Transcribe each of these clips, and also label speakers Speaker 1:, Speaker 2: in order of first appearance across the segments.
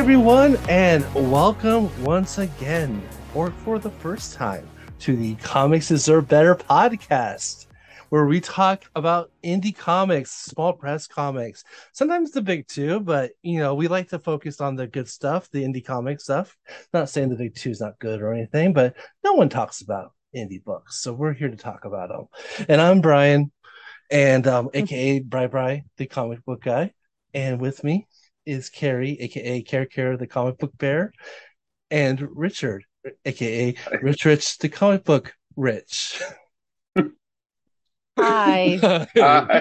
Speaker 1: Everyone, and welcome once again, or for the first time, to the Comics Deserve Better podcast, where we talk about indie comics, small press comics, sometimes the big two, but you know, we like to focus on the good stuff, the indie comic stuff. Not saying the big two is not good or anything, but no one talks about indie books, so we're here to talk about them. And I'm Brian, and um, aka Bri Bri, the comic book guy, and with me is Carrie, aka Care Care, the comic book bear, and Richard, aka Rich Rich, the comic book rich.
Speaker 2: Hi.
Speaker 3: Uh,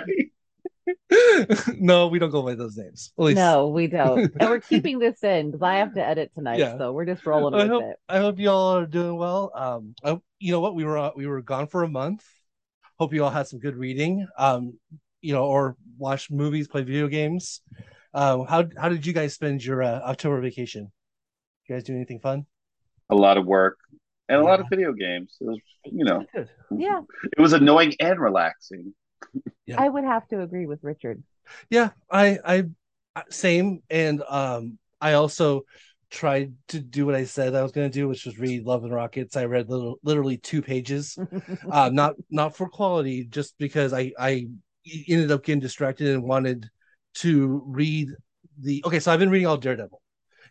Speaker 1: no, we don't go by those names. At least,
Speaker 2: No, we don't. And we're keeping this in because I have to edit tonight,
Speaker 1: Yeah.
Speaker 2: so we're just rolling
Speaker 1: I
Speaker 2: with
Speaker 1: hope
Speaker 2: it.
Speaker 1: I hope you all are doing well. Um, I, you know what? We were uh, we were gone for a month. Hope you all had some good reading. Um, you know, or watch movies, play video games. Um, how how did you guys spend your uh, October vacation? You guys do anything fun?
Speaker 3: a lot of work and a lot of video games. It was, you know,
Speaker 2: Yeah,
Speaker 3: it was annoying and relaxing.
Speaker 1: Yeah.
Speaker 2: I would have to agree with Richard.
Speaker 1: Yeah, I I same and um I also tried to do what I said I was going to do, which was read Love and Rockets. I read little, literally two pages. um not not for quality, just because I I ended up getting distracted and wanted to read the Okay, so I've been reading all Daredevil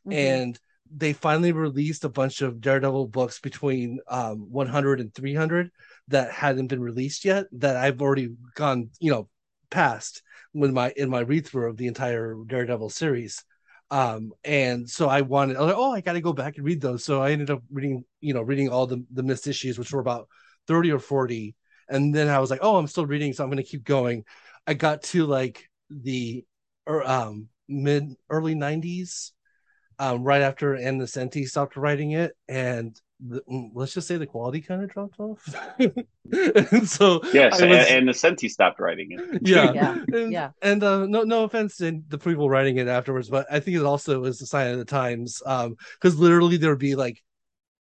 Speaker 2: Mhm.
Speaker 1: and they finally released a bunch of Daredevil books between um 100 and 300 that hadn't been released yet that I've already gone, you know, past with my in my read through of the entire Daredevil series. Um, and so I wanted, I like, oh, I got to go back and read those. So I ended up reading, you know, reading all the the missed issues, which were about 30 or 40. And then I was like, oh, I'm still reading, so I'm going to keep going. I got to like the or um mid early 90s um, right after Ann Nocenti stopped writing it, and the, mm, let's just say the quality kind of dropped off. and so
Speaker 3: Yes,
Speaker 1: I
Speaker 3: and,
Speaker 1: was-
Speaker 3: and Nocenti stopped writing it.
Speaker 1: yeah,
Speaker 2: Yeah,
Speaker 1: and,
Speaker 2: yeah.
Speaker 1: and uh, no, no offense to the people writing it afterwards, but I think it also was a sign of the times. Um, because literally there would be like,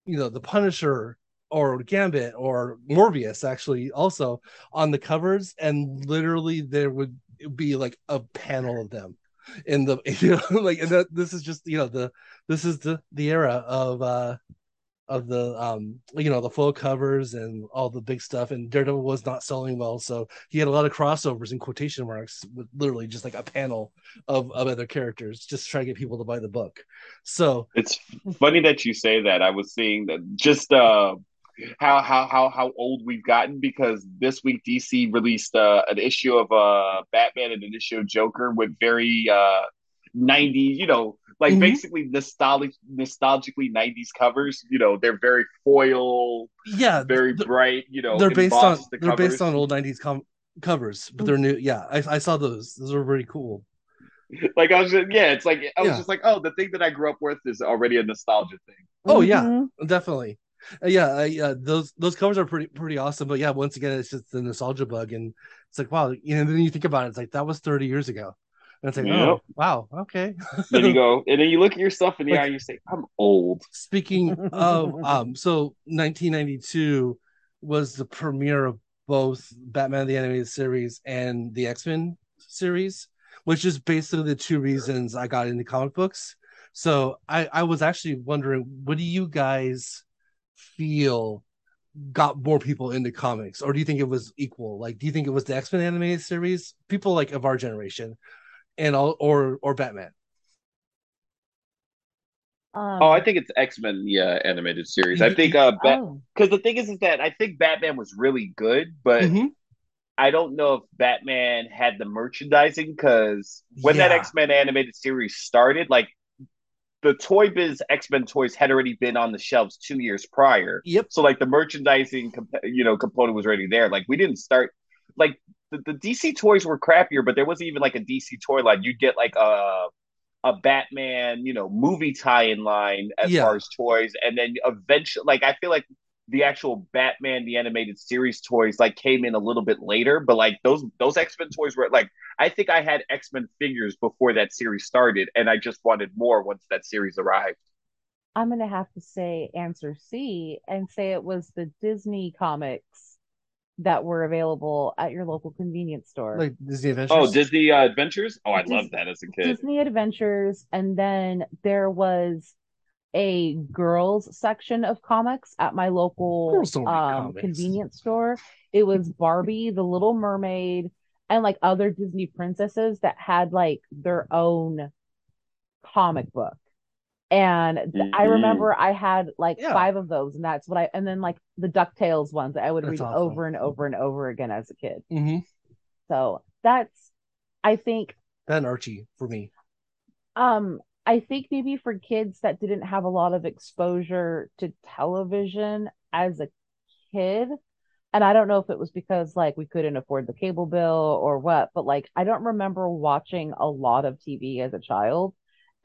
Speaker 1: you know, the Punisher or Gambit or Morbius actually also on the covers, and literally there would be like a panel of them in the you know like and that this is just you know the this is the the era of uh of the um you know the full covers and all the big stuff and Daredevil was not selling well so he had a lot of crossovers in quotation marks with literally just like a panel of, of other characters just trying to get people to buy the book so
Speaker 3: It's funny that you say that. I was seeing that just uh, how how how how old we've gotten because this week DC released uh, an issue of uh, Batman and an issue of Joker with very uh, 90, you know, like
Speaker 1: Mhm.
Speaker 3: basically nostalgic nostalgically 90s covers. You know, they're very foil,
Speaker 1: yeah
Speaker 3: very bright. You know,
Speaker 1: they're based on
Speaker 3: the
Speaker 1: they're based on old 90s com- covers but they're new yeah I, I saw those those were very cool
Speaker 3: like I was just, yeah, it's like I was
Speaker 1: Yeah.
Speaker 3: just like, oh, the thing that I grew up with is already a nostalgia thing.
Speaker 1: Oh, yeah.
Speaker 2: Mhm.
Speaker 1: definitely Uh, yeah uh, yeah those those covers are pretty pretty awesome but yeah once again it's just the nostalgia bug and it's like wow you know then you think about it it's like that was 30 years ago and it's like
Speaker 3: Yep.
Speaker 1: oh wow okay
Speaker 3: Then you go, and then you look at yourself in the
Speaker 1: Like-
Speaker 3: eye and you say, I'm old.
Speaker 1: speaking of um so 1992 was the premiere of both batman the animated series and the x-men series which is basically the two reasons i got into comic books so i i was actually wondering what do you guys feel got more people into comics or do you think it was equal? Like do you think it was the x-men animated series? People like of our generation and all or or batman.
Speaker 2: Um,
Speaker 3: Oh, I think it's X Men, yeah, animated series. I think uh,
Speaker 2: oh,
Speaker 3: because the thing is, is that I think Batman was really good, but
Speaker 1: Mhm.
Speaker 3: I don't know if Batman had the merchandising because when that X Men animated series started, like the Toy Biz X Men toys had already been on the shelves two years prior.
Speaker 1: yep
Speaker 3: So like the merchandising, comp- you know, component was already there. Like we didn't start like the, the DC toys were crappier, but there wasn't even like a DC toy line. You'd get like a a Batman, you know, movie tie-in line as
Speaker 1: Yeah.
Speaker 3: far as toys, and then eventually, like I feel like the actual Batman the animated series toys like came in a little bit later, but like those those X Men toys were like I think I had X Men figures before that series started, and I just wanted more once that series arrived.
Speaker 2: I'm gonna have to say answer C and say it was the Disney comics that were available at your local convenience store.
Speaker 1: Like Disney Adventures.
Speaker 3: Oh, Disney uh, Adventures. Oh, I
Speaker 2: Dis-
Speaker 3: loved that as a kid.
Speaker 2: Disney Adventures, and then there was a girls section of comics at my local
Speaker 1: Girls don't read
Speaker 2: um, convenience store. It was Barbie, The Little Mermaid, and like other Disney princesses that had like their own comic book. And th- I remember I had like
Speaker 1: Yeah.
Speaker 2: five of those, and that's what I and then like the DuckTales ones that I would
Speaker 1: That's
Speaker 2: read
Speaker 1: awesome.
Speaker 2: over and over and over again as a kid.
Speaker 1: hmm
Speaker 2: So that's I think
Speaker 1: That and Archie for me.
Speaker 2: um, I think maybe for kids that didn't have a lot of exposure to television as a kid, and I don't know if it was because like we couldn't afford the cable bill or what, but like I don't remember watching a lot of TV as a child.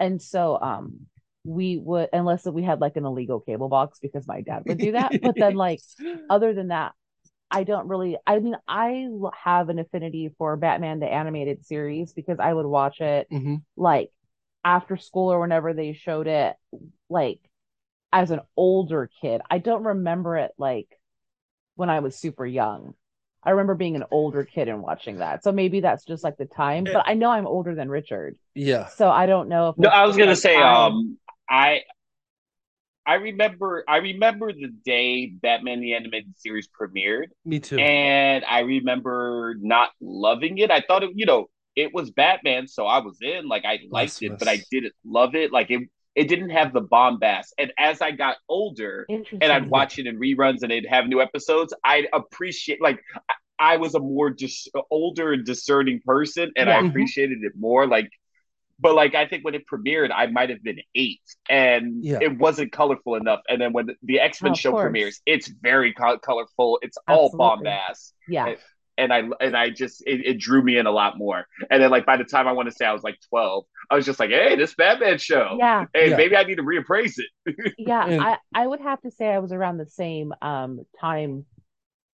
Speaker 2: And so um we would unless we had like an illegal cable box because my dad would do that. But then like other than that, I don't really. I mean, I have an affinity for Batman the animated series because I would watch it
Speaker 1: hmm
Speaker 2: like after school or whenever they showed it, like as an older kid. I don't remember it like when I was super young. I remember being an older kid and watching that. So maybe that's just like the time. But I know I'm older than Richard,
Speaker 1: Yeah.
Speaker 2: so I don't know if
Speaker 3: No, I was gonna say,
Speaker 2: I-
Speaker 3: um, I, I remember, I remember the day Batman the animated series premiered,
Speaker 1: Me too.
Speaker 3: and I remember not loving it. I thought it, you know, it was Batman, so I was in, like, I liked it, but I didn't love it. Like, it, it didn't have the bombast. And as I got older, and I'd watch it in reruns, and they'd have new episodes, I'd appreciate, like, I- I was a more dis- older and discerning person, and I appreciated it more. Like, but like I think when it premiered, I might have been eight, and
Speaker 1: Yeah.
Speaker 3: it wasn't colorful enough. And then when the, the X Men
Speaker 2: Of
Speaker 3: show
Speaker 2: course.
Speaker 3: premieres, it's very co- colorful. It's all bombast,
Speaker 2: Yeah.
Speaker 3: And I and I just it, it drew me in a lot more. And then like by the time I want to say I was like twelve, I was just like, hey, this Batman show.
Speaker 2: Yeah.
Speaker 3: Hey,
Speaker 1: Yeah.
Speaker 3: maybe I need to reappraise it.
Speaker 2: Yeah,
Speaker 1: And-
Speaker 2: I I would have to say I was around the same um time,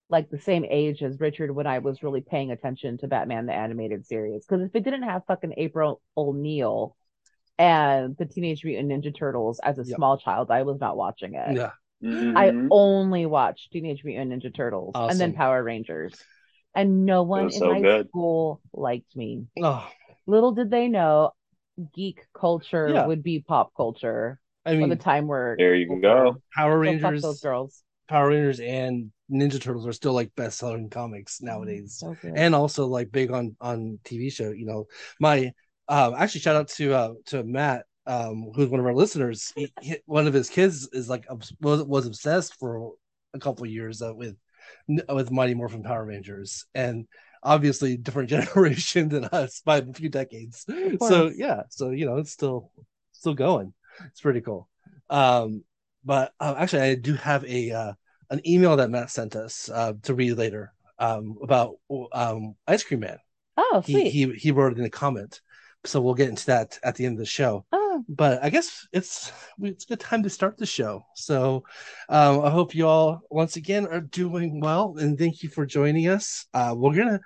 Speaker 2: like the same age as Richard when I was really paying attention to Batman the animated series. Because if it didn't have fucking April O'Neil and the Teenage Mutant Ninja Turtles as a
Speaker 1: Yep.
Speaker 2: small child, I was not watching it.
Speaker 1: Yeah.
Speaker 2: I
Speaker 3: Mhm.
Speaker 2: only watched Teenage Mutant Ninja Turtles and then Power Rangers. And no one in
Speaker 3: so
Speaker 2: my
Speaker 3: good.
Speaker 2: school liked me.
Speaker 1: Oh,
Speaker 2: Little did they know geek culture
Speaker 1: Yeah.
Speaker 2: would be pop culture
Speaker 1: I mean,
Speaker 2: the time we're
Speaker 3: There you go.
Speaker 1: Power
Speaker 2: So
Speaker 1: Rangers,
Speaker 2: those girls.
Speaker 1: Power Rangers, and Ninja Turtles are still like best selling comics nowadays.
Speaker 2: So
Speaker 1: and also like big on on TV show. You know, my um actually shout out to uh to Matt, um, who's one of our listeners. He, he- one of his kids is like was was obsessed for a couple of years uh, with with Mighty Morphin Power Rangers, and obviously different generation than us by a few decades. So yeah, so you know it's still still going. It's pretty cool. Um, but uh, actually, I do have a uh, an email that Matt sent us uh, to read later um, about um, Ice Cream Man.
Speaker 2: oh,
Speaker 1: He, he he wrote it in a comment, so we'll get into that at the end of the show.
Speaker 2: oh,
Speaker 1: But I guess it's it's a good time to start the show. So um, I hope you all once again are doing well, and thank you for joining us. Uh, we're gonna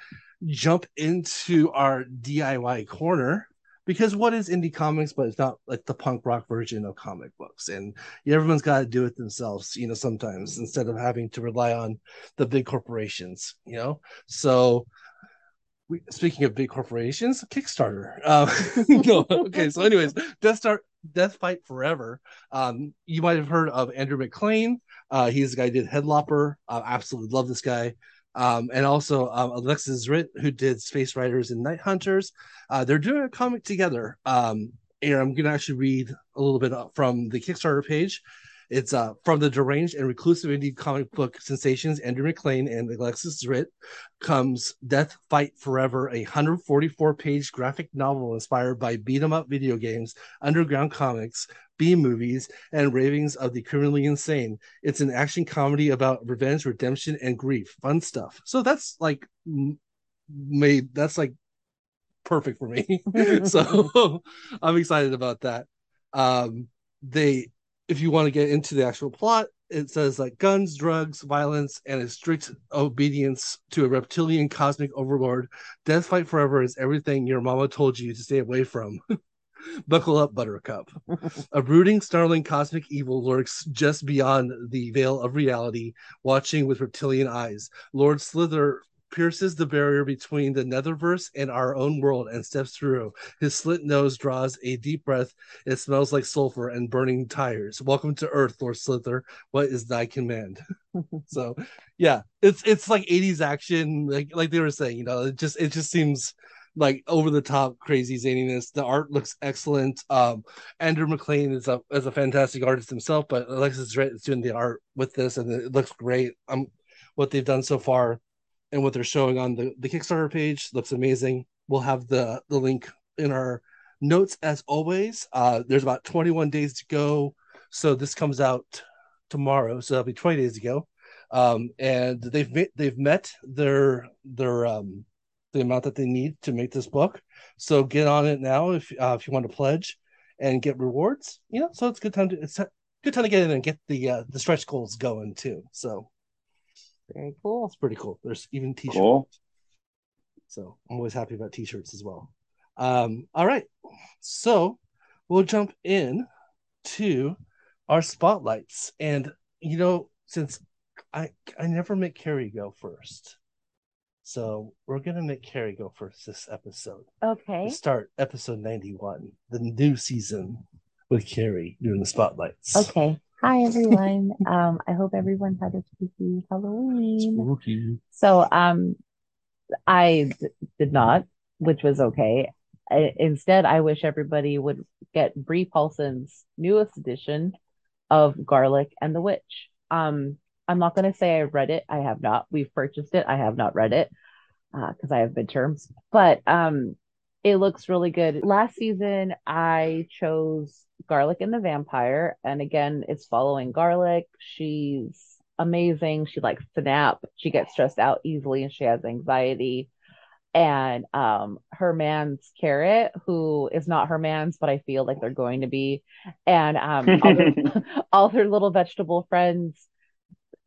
Speaker 1: jump into our DIY corner because what is indie comics but it's not like the punk rock version of comic books and everyone's got to do it themselves you know sometimes instead of having to rely on the big corporations you know so we, speaking of big corporations kickstarter um no okay so anyways death start death fight forever um you might have heard of andrew maclean uh he's the guy who did headlopper uh, absolutely love this guy um, and also um, Alexis Ziritt, who did Space Riders and Night Hunters. Uh, they're doing a comic together. Um, and I'm going to actually read a little bit from the Kickstarter page. It's uh, from the deranged and reclusive indie comic book sensations Andrew MacLean and Alexis Ziritt comes Death Fight Forever, a 144 page graphic novel inspired by beat 'em up video games, underground comics, B movies, and ravings of the criminally insane. It's an action comedy about revenge, redemption, and grief. Fun stuff. So that's like made that's like perfect for me. so I'm excited about that. Um, they, if you want to get into the actual plot, it says like guns, drugs, violence, and a strict obedience to a reptilian cosmic overlord. Death Fight Forever is everything your mama told you to stay away from. Buckle up, Buttercup. a brooding, snarling cosmic evil lurks just beyond the veil of reality, watching with reptilian eyes. Lord Slither pierces the barrier between the netherverse and our own world and steps through. His slit nose draws a deep breath. It smells like sulfur and burning tires. Welcome to Earth, Lord Slither. What is thy command? so, yeah, it's it's like 80s action, like like they were saying. You know, it just it just seems like over the top crazy zaniness. The art looks excellent. Um, Andrew MacLean is a is a fantastic artist himself, but Alexis is doing the art with this, and it looks great. Um, what they've done so far and what they're showing on the, the Kickstarter page looks amazing. We'll have the the link in our notes as always. Uh, there's about 21 days to go, so this comes out tomorrow, so that'll be 20 days to go. Um, and they've met, they've met their their um, the amount that they need to make this book. So get on it now if uh, if you want to pledge and get rewards. You know, so it's good time to it's good time to get in and get the uh, the stretch goals going too. So
Speaker 2: very cool.
Speaker 1: It's pretty cool. There's even t-shirts.
Speaker 3: Cool.
Speaker 1: So I'm always happy about t-shirts as well. Um, all right. So we'll jump in to our spotlights. And you know, since I I never make Carrie go first. So we're gonna make Carrie go first this episode.
Speaker 2: Okay.
Speaker 1: To start episode 91, the new season with Carrie doing the spotlights.
Speaker 2: Okay. Hi everyone. um, I hope everyone had a spooky Halloween.
Speaker 1: Spooky.
Speaker 2: So, um, I d- did not, which was okay. I, instead, I wish everybody would get Bree Paulsen's newest edition of Garlic and the Witch. Um, I'm not going to say I read it. I have not. We've purchased it. I have not read it because I have midterms, but um, it looks really good. Last season, I chose Garlic and the Vampire. And again, it's following Garlic. She's amazing. She likes to nap. She gets stressed out easily and she has anxiety. And um, her man's Carrot, who is not her man's, but I feel like they're going to be. And um, all, her, all her little vegetable friends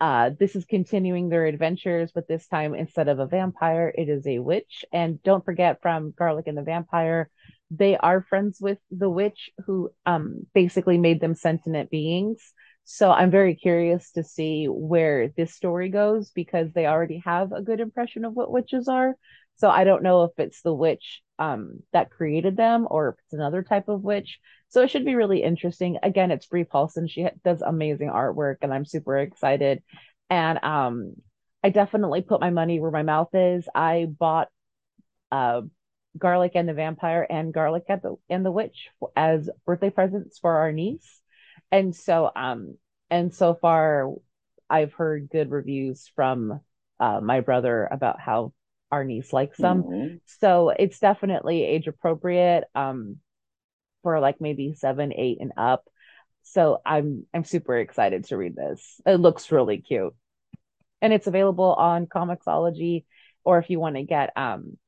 Speaker 2: uh, this is continuing their adventures, but this time instead of a vampire, it is a witch. And don't forget from Garlic and the Vampire, they are friends with the witch who um, basically made them sentient beings. So I'm very curious to see where this story goes because they already have a good impression of what witches are. So I don't know if it's the witch um, that created them or if it's another type of witch. So it should be really interesting. Again, it's Bree Paulsen. She does amazing artwork, and I'm super excited. And um, I definitely put my money where my mouth is. I bought uh, Garlic and the Vampire and Garlic and the and the Witch as birthday presents for our niece. And so um and so far I've heard good reviews from uh, my brother about how our niece likes them. Mm-hmm. So it's definitely age appropriate. Um for like maybe seven, eight, and up. So I'm I'm super excited to read this. It looks really cute, and it's available on Comixology, or if you want to get um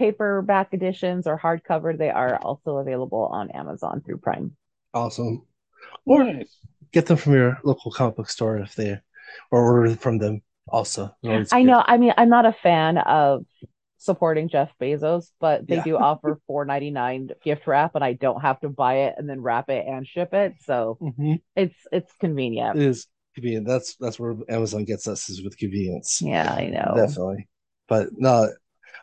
Speaker 2: paperback editions or hardcover, they are also available on Amazon through Prime.
Speaker 1: Awesome. Or nice. get them from your local comic book store if they, or order from them also.
Speaker 2: I know. I mean, I'm not a fan of supporting Jeff Bezos, but they yeah. do offer four ninety nine gift wrap, and I don't have to buy it and then wrap it and ship it. So mm-hmm. it's it's convenient.
Speaker 1: It is convenient. That's that's where Amazon gets us is with convenience.
Speaker 2: Yeah, I know.
Speaker 1: Definitely. But no,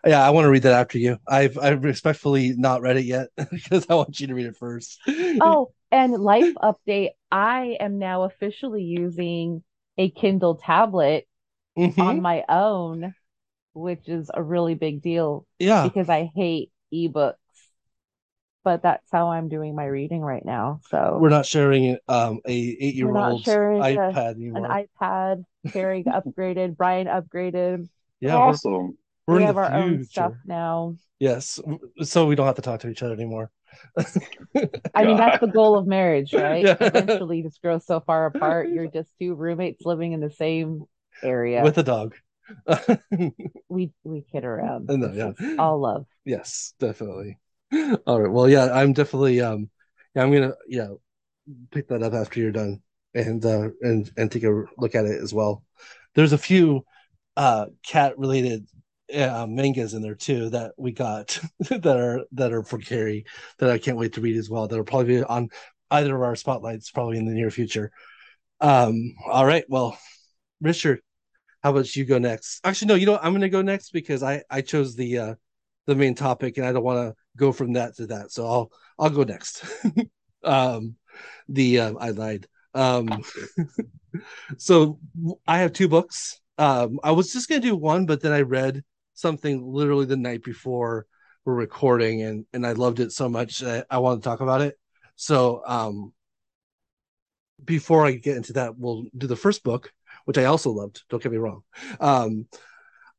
Speaker 1: yeah, I want to read that after you. I've I've respectfully not read it yet because I want you to read it first.
Speaker 2: oh, and life update. I am now officially using a Kindle tablet mm-hmm. on my own which is a really big deal.
Speaker 1: Yeah.
Speaker 2: Because I hate ebooks. But that's how I'm doing my reading right now. So
Speaker 1: we're not sharing um a eight year old iPad a,
Speaker 2: anymore. An iPad. Carrie upgraded. Brian upgraded.
Speaker 1: Yeah.
Speaker 3: Awesome.
Speaker 2: We're, we have our future. own stuff now.
Speaker 1: Yes. So we don't have to talk to each other anymore.
Speaker 2: I mean, that's the goal of marriage, right? Yeah. Eventually, just grow so far apart. You're just two roommates living in the same area
Speaker 1: with a dog.
Speaker 2: we we kid around.
Speaker 1: No, yeah.
Speaker 2: All love.
Speaker 1: Yes, definitely. All right. Well, yeah, I'm definitely um yeah, I'm gonna yeah pick that up after you're done and uh and and take a look at it as well. There's a few uh cat related uh, mangas in there too that we got that are that are for Carrie that I can't wait to read as well. That'll probably be on either of our spotlights probably in the near future. Um, all right, well, Richard, how about you go next? Actually, no, you know I'm going to go next because I I chose the uh the main topic and I don't want to go from that to that, so I'll I'll go next. um, the uh, I lied. Um, so I have two books. Um, I was just gonna do one, but then I read something literally the night before we're recording, and and I loved it so much I, want to talk about it. So um, before I get into that, we'll do the first book, which I also loved. Don't get me wrong. Um,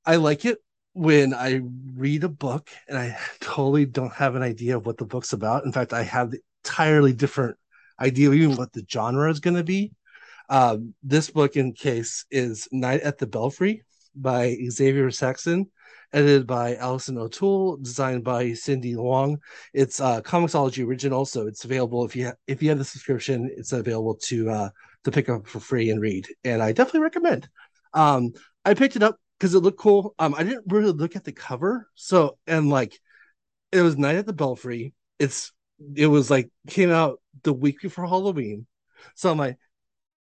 Speaker 1: I like it when I read a book and I totally don't have an idea of what the book's about. In fact, I have the entirely different idea even what the genre is going to be. Um, this book, in case, is Night at the Belfry by Xavier Saxon, edited by Allison O'Toole, designed by Cindy Long. It's a Comixology original, so it's available if you ha- if you have the subscription. It's available to uh, to pick up for free and read, and I definitely recommend. Um, I picked it up because it looked cool. Um, I didn't really look at the cover, so and like it was Night at the Belfry. It's it was like came out the week before Halloween. So I'm like,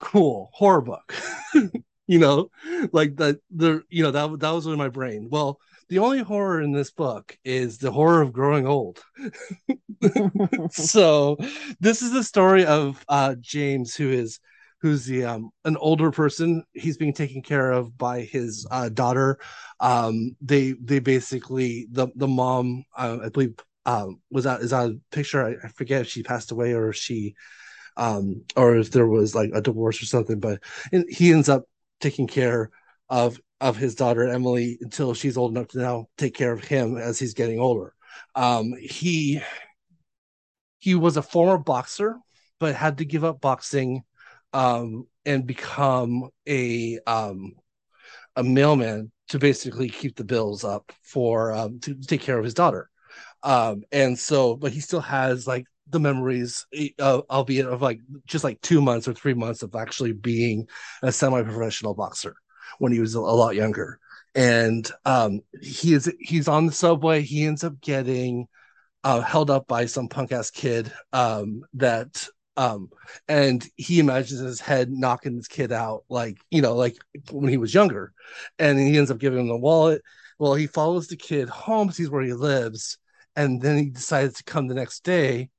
Speaker 1: cool, horror book. you know, like that the you know, that that was in my brain. Well, the only horror in this book is the horror of growing old. so this is the story of uh James who is who's the um an older person he's being taken care of by his uh daughter um they they basically the the mom uh, i believe um was that is that a picture I, I, forget if she passed away or she um or if there was like a divorce or something but he ends up taking care of of his daughter emily until she's old enough to now take care of him as he's getting older. Um he he was a former boxer but had to give up boxing um and become a um a mailman to basically keep the bills up for um to take care of his daughter. Um and so but he still has like the memories uh, albeit of like just like two months or three months of actually being a semi-professional boxer when he was a, lot younger. And um he is he's on the subway. He ends up getting uh, held up by some punk ass kid um that um and he imagines his head knocking this kid out like you know like when he was younger. And he ends up giving him the wallet. Well he follows the kid home sees where he lives and then he decides to come the next day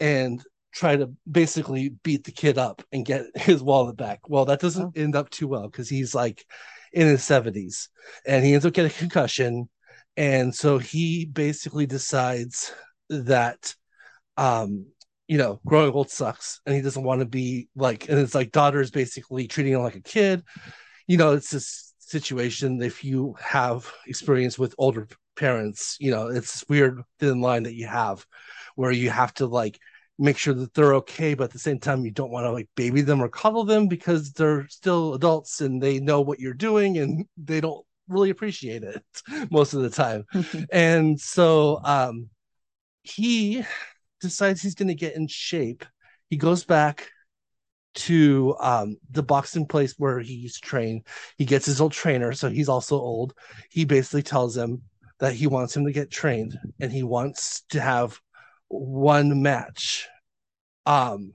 Speaker 1: and try to basically beat the kid up and get his wallet back. Well, that doesn't oh. end up too well because he's like in his 70s and he ends up getting a concussion. And so he basically decides that, um, you know, growing old sucks and he doesn't want to be like, and it's like daughter is basically treating him like a kid. You know, it's this situation if you have experience with older parents you know it's this weird thin line that you have where you have to like make sure that they're okay but at the same time you don't want to like baby them or cuddle them because they're still adults and they know what you're doing and they don't really appreciate it most of the time and so um he decides he's going to get in shape he goes back to um, the boxing place where he's trained. He gets his old trainer, so he's also old. He basically tells him, that he wants him to get trained and he wants to have one match. Um,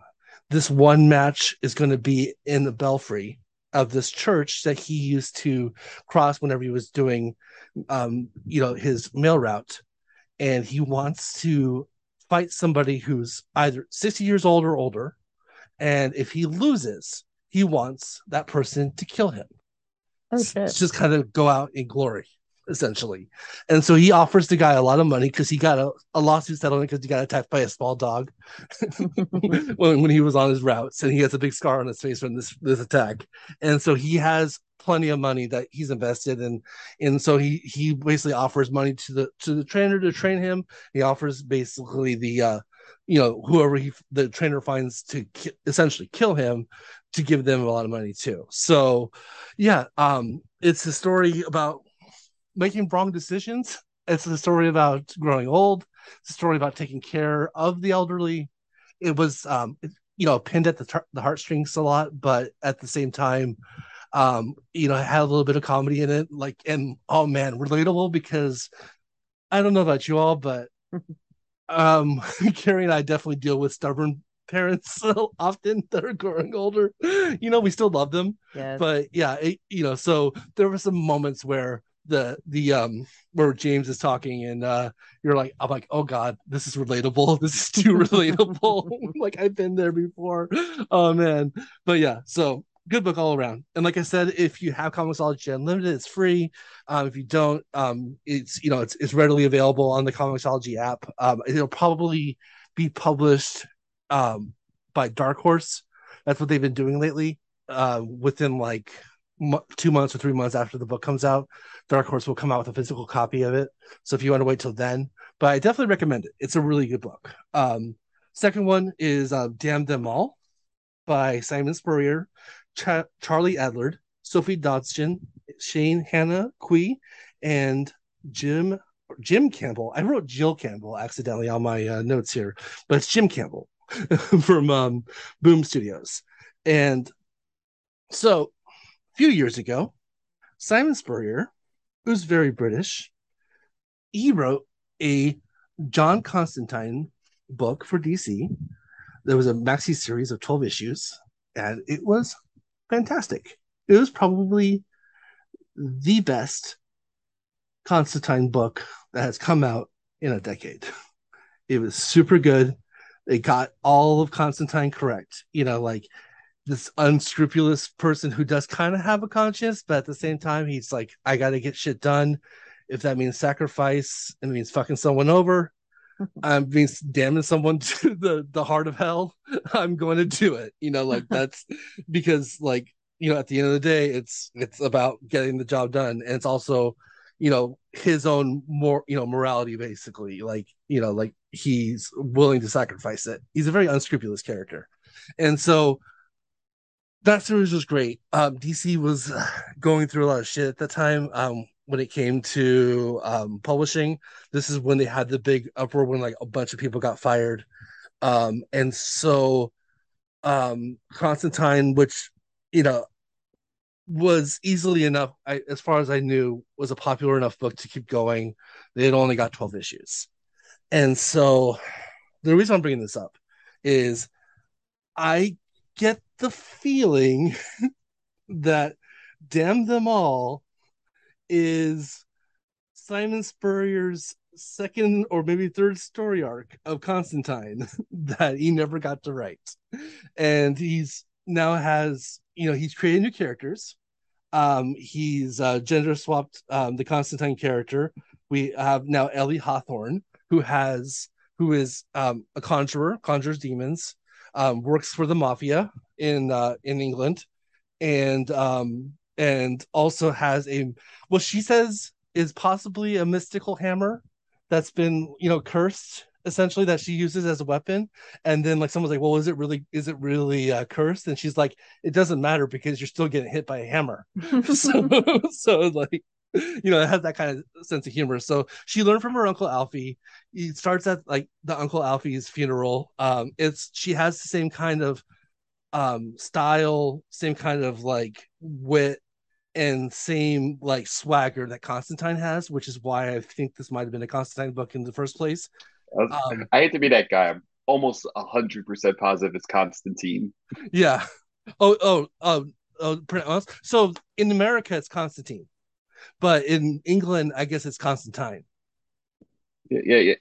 Speaker 1: this one match is going to be in the belfry of this church that he used to cross whenever he was doing, um, you know, his mail route. And he wants to fight somebody who's either 60 years old or older. And if he loses, he wants that person to kill him. Okay. Just kind of go out in glory essentially. And so he offers the guy a lot of money because he got a, a lawsuit settlement because he got attacked by a small dog when, when he was on his routes and he has a big scar on his face from this this attack. And so he has plenty of money that he's invested in and so he he basically offers money to the to the trainer to train him he offers basically the uh you know whoever he the trainer finds to ki- essentially kill him to give them a lot of money too so yeah um it's a story about making wrong decisions. It's a story about growing old. It's a story about taking care of the elderly. It was, um, it, you know, pinned at the tar- the heartstrings a lot, but at the same time, Um, you know, had a little bit of comedy in it, like, and oh man, relatable because I don't know about you all, but um, Carrie and I definitely deal with stubborn parents so often that are growing older. You know, we still love them,
Speaker 2: Yes.
Speaker 1: but yeah, it, you know, so there were some moments where the the um where James is talking and uh you're like I'm like oh god this is relatable. This is too relatable. Like I've been there before. Oh man. But yeah so good book all around. And like I said if you have Comixology Unlimited it's free. Um if you don't um it's you know it's it's readily available on the Comixology app. Um it'll probably be published um by Dark Horse. That's what they've been doing lately uh within like two months or three months after the book comes out Dark Horse will come out with a physical copy of it. So if you want to wait till then, but I definitely recommend it. It's a really good book. Um, second one is uh, Damn Them All by Simon Spurrier, Ch- Charlie Adlard, Sofie Dodgson, Shane Hannah Quee, and Jim Jim Campbell. I wrote Jill Campbell accidentally on my uh, notes here, but it's Jim Campbell from um, Boom Studios. And so few years ago, Simon Spurrier who's very British, he wrote a John Constantine book for DC. There was a maxi series of 12 issues, and it was fantastic. It was probably the best Constantine book that has come out in a decade. It was super good. They got all of Constantine correct. You know, like this unscrupulous person who does kind of have a conscience, but at the same time, he's like, I got to get shit done. If that means sacrifice, it means fucking someone over. Um, I means damning someone to the the heart of hell. I'm going to do it. You know, like that's because like you know at the end of the day, it's it's about getting the job done, and it's also you know his own more you know morality basically like you know like he's willing to sacrifice it he's a very unscrupulous character and so that series was great. Um, DC was going through a lot of shit at the time. Um, when it came to um, publishing, this is when they had the big uproar when like a bunch of people got fired. Um, and so um, Constantine, which you know was easily enough, I, as far as I knew, was a popular enough book to keep going. They had only got twelve issues, and so the reason I'm bringing this up is I get the feeling that Damn Them All is Simon Spurrier's second or maybe third story arc of Constantine that he never got to write. And he's now has, you know, he's created new characters. Um, he's uh, gender swapped um, the Constantine character. We have now Ellie Hawthorne, who has who is um, a conjurer, conjures demons, um, works for the mafia in uh, in England, and um, and also has a what she says is possibly a mystical hammer that's been you know cursed essentially that she uses as a weapon. And then like someone's like well is it really is it really uh, cursed? And she's like it doesn't matter because you're still getting hit by a hammer. So so like you know it has that kind of sense of humor so she learned from her uncle alfie it starts at like the uncle alfie's funeral um it's she has the same kind of um style same kind of like wit and same like swagger that constantine has which is why i think this might have been a constantine book in the first place
Speaker 3: um, I hate to be that guy. I'm almost hundred percent positive it's Constantine.
Speaker 1: Yeah. Oh, oh, oh, oh. So in America, it's Constantine, but in England, I guess it's Constantine.
Speaker 3: Yeah, yeah. yeah.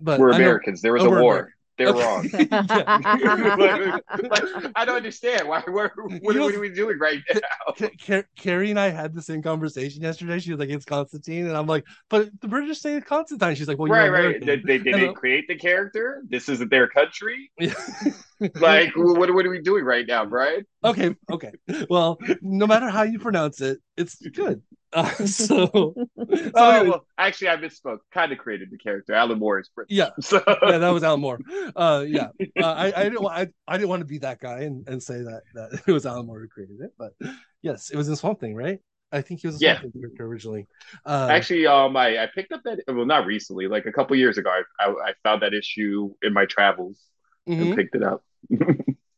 Speaker 3: But we're Americans. There was oh, a war. American. They're okay. wrong. I don't understand. Why? Where, what, what, are we doing right now?
Speaker 1: Car- Carrie and I had the same conversation yesterday. She was like, "It's Constantine," and I'm like, "But the British say it's Constantine." She's like, "Well, you're
Speaker 3: right, right. Did they, they, they create the character? This isn't their country. like, what, what are we doing right now, Brian?
Speaker 1: Okay, okay. Well, no matter how you pronounce it, it's good. Uh, so, so
Speaker 3: oh, well, actually, I misspoke. Kind of created the character. Alan Moore is British.
Speaker 1: Yeah, so. yeah, that was Alan Moore. Uh, yeah, uh, I, I didn't, I, I didn't want to be that guy and, and say that that it was Alan Moore who created it, but yes, it was in Swamp Thing, right? I think he was a yeah. Swamp Thing character originally.
Speaker 3: Uh, actually, um, I, I picked up that well, not recently, like a couple years ago. I, I, I found that issue in my travels mm-hmm. and picked it up.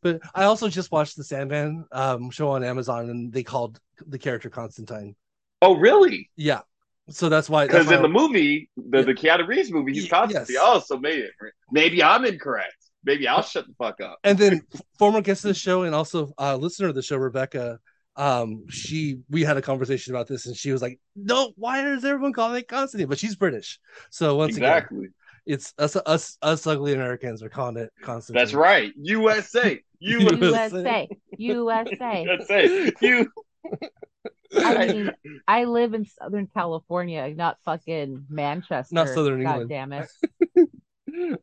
Speaker 1: But I also just watched the Sandman um, show on Amazon, and they called the character Constantine.
Speaker 3: Oh, really?
Speaker 1: Yeah. So that's why.
Speaker 3: Because
Speaker 1: that's
Speaker 3: in
Speaker 1: why
Speaker 3: the movie, the,
Speaker 1: Yeah.
Speaker 3: the Keanu Reeves movie, he's Constantine.
Speaker 1: yes.
Speaker 3: Oh, so maybe maybe I'm incorrect. Maybe I'll shut the fuck up.
Speaker 1: and then former guest of the show and also uh, listener of the show, Rebecca. Um, she we had a conversation about this, and she was like, "No, why is everyone calling it Constantine?" But she's British, so once again,
Speaker 3: exactly.
Speaker 1: It's us us us ugly Americans are calling it constantly.
Speaker 3: That's right. USA. USA.
Speaker 2: USA, USA.
Speaker 3: USA. You.
Speaker 2: I mean, I live in Southern California, not fucking Manchester.
Speaker 1: Not Southern
Speaker 2: God
Speaker 1: England.
Speaker 2: damn it.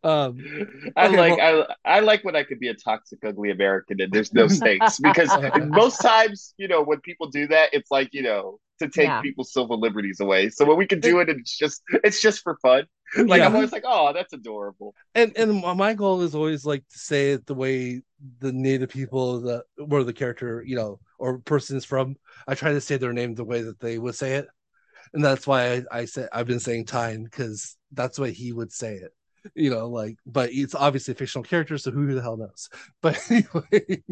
Speaker 1: Um,
Speaker 3: I
Speaker 1: Okay,
Speaker 3: like I I like when I could be a toxic ugly American and there's no stakes because most times you know when people do that it's like you know to take
Speaker 2: Yeah.
Speaker 3: people's civil liberties away. So when we can do it, it's just it's just for fun. Like
Speaker 1: Yeah.
Speaker 3: I'm always like, oh, that's adorable.
Speaker 1: and and my goal is always like to say it the way the native people that where the character you know or person is from i try to say their name the way that they would say it and that's why i, I said i've been saying tyne because that's the way he would say it you know like but it's obviously a fictional character so who the hell knows but anyway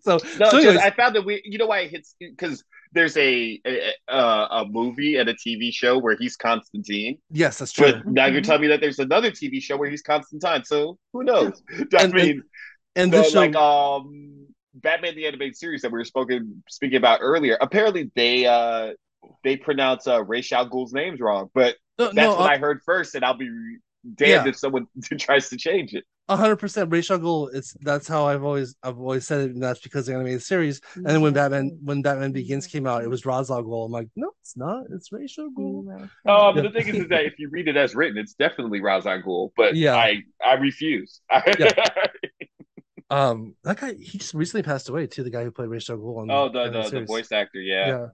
Speaker 1: so,
Speaker 3: No,
Speaker 1: so
Speaker 3: just, I found that we, you know, why it hits because there's a, a a a movie and a TV show where he's Constantine,
Speaker 1: yes that's true
Speaker 3: but now you're
Speaker 2: Mhm.
Speaker 3: telling me that there's another TV show where he's Constantine. So who knows? I
Speaker 1: And-
Speaker 3: mean,
Speaker 1: and
Speaker 3: So,
Speaker 1: this show
Speaker 3: like um Batman the animated series that we were spoken speaking about earlier, apparently they uh they pronounce uh Ra's al Ghul's names wrong, but
Speaker 1: no,
Speaker 3: that's
Speaker 1: no
Speaker 3: what I heard first, and I'll be damned
Speaker 1: Yeah.
Speaker 3: if someone tries to change it.
Speaker 1: a hundred percent Rachel Gould it's that's how i've always i've always said it and that's because of the animated series and then when batman when batman begins came out it was Ra's al Ghul. i'm like no it's not it's Rachel Gould.
Speaker 3: Um,
Speaker 1: Yeah.
Speaker 3: the thing is, is that if you read it as written, it's definitely Ra's al Ghul, but
Speaker 1: Yeah.
Speaker 3: I I refuse.
Speaker 1: Um, that guy he just recently passed away too. The guy who played Rachel Gould on
Speaker 3: oh, the
Speaker 1: on
Speaker 3: the, the voice actor, yeah.
Speaker 1: Yeah.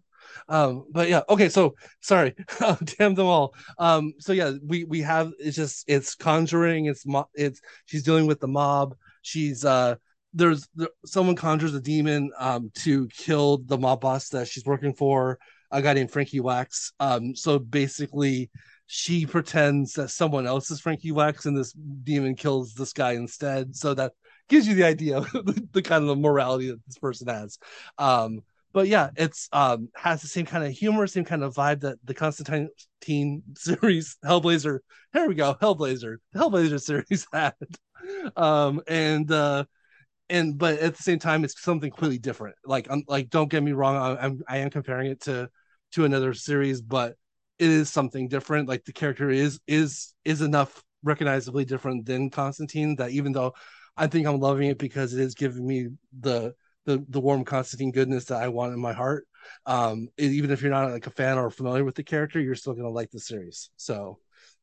Speaker 1: Um, but yeah, okay. So sorry, damn them all. Um, so yeah, we we have it's just it's conjuring. It's mo- it's she's dealing with the mob. She's uh there's there, someone conjures a demon um to kill the mob boss that she's working for. A guy named Frankie Wax. Um, so basically. She pretends that someone else is Frankie Wax, and this demon kills this guy instead. So that gives you the idea of the, the kind of morality that this person has. Um, but yeah, it's um has the same kind of humor, same kind of vibe that the Constantine teen series Hellblazer. Here we go, Hellblazer, the Hellblazer series had. Um, and uh, and but at the same time, it's something completely different. Like I'm like, don't get me wrong, I, I'm I am comparing it to to another series, but it is something different. Like the character is is is enough recognizably different than Constantine that even though I think I'm loving it because it is giving me the the the warm Constantine goodness that I want in my heart. Um, even if you're not like a fan or familiar with the character, you're still gonna like the series. So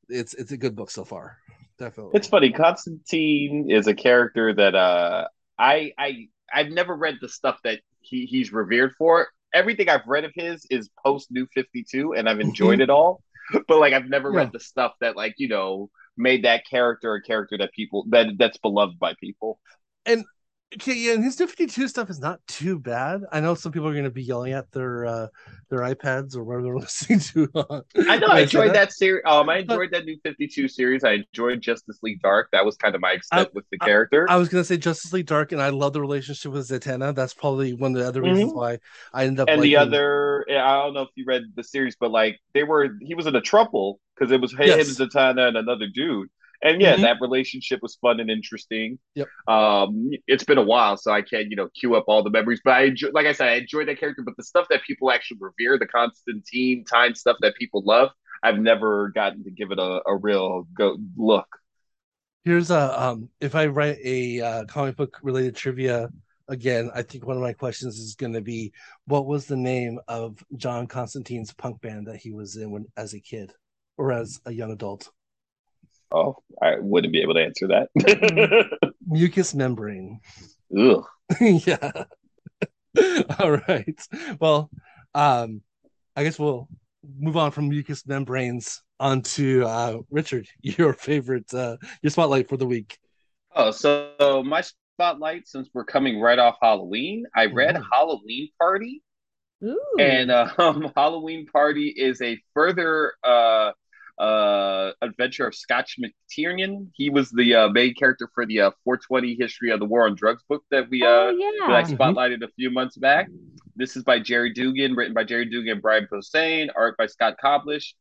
Speaker 1: it's it's a good book so far, definitely.
Speaker 3: It's funny. Constantine is a character that uh I I I've never read the stuff that he he's revered for. Everything I've read of his is post New Fifty Two, and I've enjoyed it all. But like I've never
Speaker 1: Yeah.
Speaker 3: read the stuff that like you know made that character a character that people that that's beloved by people.
Speaker 1: Okay, yeah, and his New 52 stuff is not too bad. I know some people are going to be yelling at their uh their iPads or whatever they're listening to. uh,
Speaker 3: I know I enjoyed that series. Um, I enjoyed that New Fifty Two series. I enjoyed Justice League Dark. That was kind of my extent with the character.
Speaker 1: I was going to say Justice League Dark, and I love the relationship with Zatanna. That's probably one of the other reasons why I ended up.
Speaker 3: Mm-hmm. and the other, I don't know if you read the series, but like they were, he was in a trouble because it was him,
Speaker 1: Yes.
Speaker 3: Zatanna, and another dude. And yeah,
Speaker 1: Mhm.
Speaker 3: that relationship was fun and interesting.
Speaker 1: Yep.
Speaker 3: Um, it's been a while, so I can't, you know, queue up all the memories. But I enjoy, like I said, I enjoyed that character. But the stuff that people actually revere, the Constantine time stuff that people love, I've never gotten to give it a, a real go look.
Speaker 1: Here's a um if I write a uh, comic book related trivia again, I think one of my questions is going to be what was the name of John Constantine's punk band that he was in when as a kid or as a young adult?
Speaker 3: Oh, I wouldn't be able to answer that.
Speaker 1: Mucous membrane.
Speaker 3: Ugh.
Speaker 1: yeah. All right. Well, um I guess we'll move on from mucous membranes onto uh Richard, your favorite uh your spotlight for the week.
Speaker 3: Oh, so my spotlight, since we're coming right off Halloween, I read. Halloween Party,
Speaker 2: Ooh.
Speaker 3: and um, Halloween Party is a further uh, uh, adventure of Scotch McTiernan. He was the uh, main character for the uh, 420 History of the War on Drugs book that we uh oh, yeah. that I spotlighted a few months back. This is by Gerry Duggan, written by Gerry Duggan and Brian Posehn, art by Scott Koblish.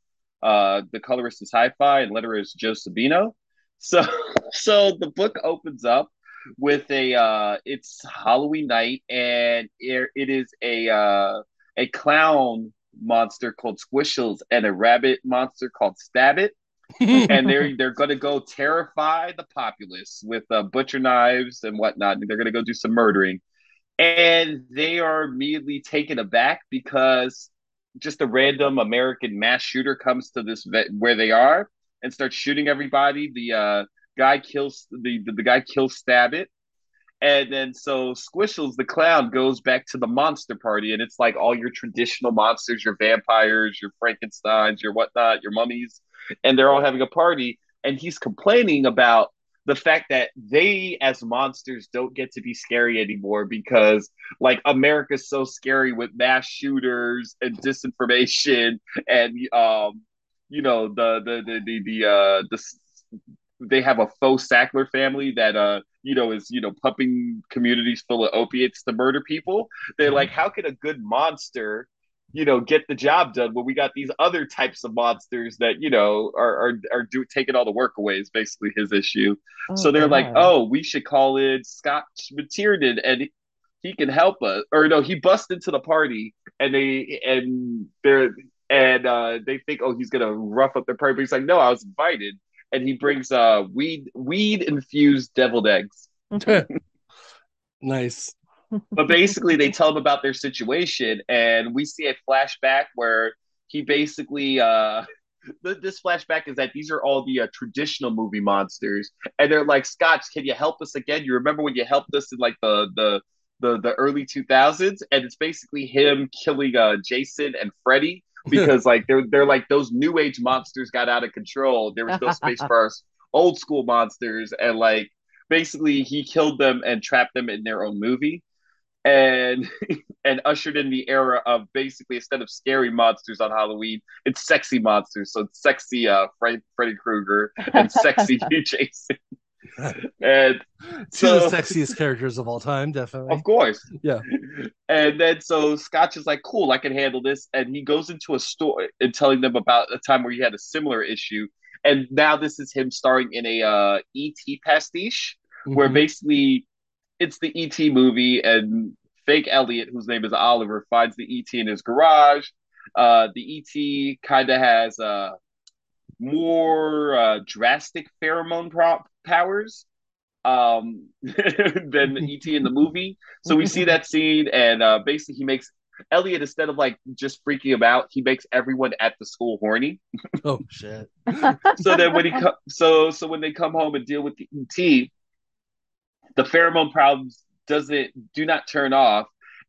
Speaker 3: Uh, the colorist is Hi-Fi, and letterer is Joe Sabino. So, so the book opens up with a uh, it's Halloween night, and it, it is a uh, a clown monster called Squishles and a rabbit monster called Stabbit. and they're they're gonna go terrify the populace with uh, butcher knives and whatnot. And they're gonna go do some murdering, and they are immediately taken aback because just a random American mass shooter comes to this vet where they are and starts shooting everybody. The uh, guy kills the, the, the guy kills Stabbit, and then so Squishles the clown goes back to the monster party, and it's like all your traditional monsters, your vampires, your Frankenstein's, your whatnot, your mummies, and they're all having a party. And he's complaining about the fact that they as monsters don't get to be scary anymore because like America's so scary with mass shooters and disinformation and um you know the the the the, the uh the they have a faux Sackler family that uh you know is you know pumping communities full of opiates to murder people. They're like, how can a good monster, you know, get the job done when we got these other types of monsters that you know are are are do, taking all the work away? Is basically his issue. Oh, so they're God. like, oh, we should call it Scotch McTiernan and. He can help us, or no, he busts into the party, and they and they're and uh, they think, oh, he's gonna rough up the party. But he's like, no, I was invited and he brings uh weed weed infused deviled eggs.
Speaker 1: nice.
Speaker 3: But basically, they tell him about their situation, and we see a flashback where he basically uh this flashback is that these are all the uh, traditional movie monsters, and they're like, "Scotch, can you help us again? You remember when you helped us in like the the the, the early 2000s?" And it's basically him killing uh, Jason and Freddy because like they're they're like those new age monsters got out of control. There was no space for us old school monsters, and like basically he killed them and trapped them in their own movie. And and ushered in the era of basically instead of scary monsters on Halloween, it's sexy monsters. So it's sexy uh Fred, Freddy Krueger and sexy Jason. and
Speaker 1: two so, of the sexiest characters of all time, definitely.
Speaker 3: Of course.
Speaker 1: Yeah.
Speaker 3: And then so Scotch is like, cool, I can handle this. And he goes into a store and telling them about a time where he had a similar issue. And now this is him starring in a uh, ET pastiche, mm-hmm. where basically it's the ET movie and fake Elliot, whose name is Oliver, finds the ET in his garage. Uh, the ET kind of has uh, more uh, drastic pheromone pro- powers um, than ET in the movie. So we see that scene, and uh, basically he makes Elliot instead of like just freaking him out, he makes everyone at the school horny.
Speaker 1: oh shit!
Speaker 3: so then when he co- so so when they come home and deal with the ET, the pheromone problems doesn't do not turn off.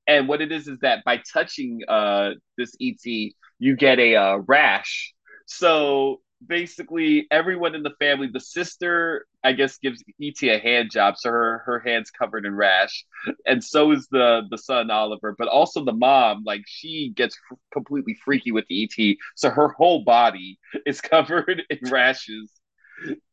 Speaker 3: And what it is is that by touching uh, this ET, you get a uh, rash. So basically everyone in the family. The sister, I guess, gives ET a hand job, so her her hands covered in rash, and so is the the son Oliver. But also the mom, like she gets f- completely freaky with the ET, so her whole body is covered in rashes.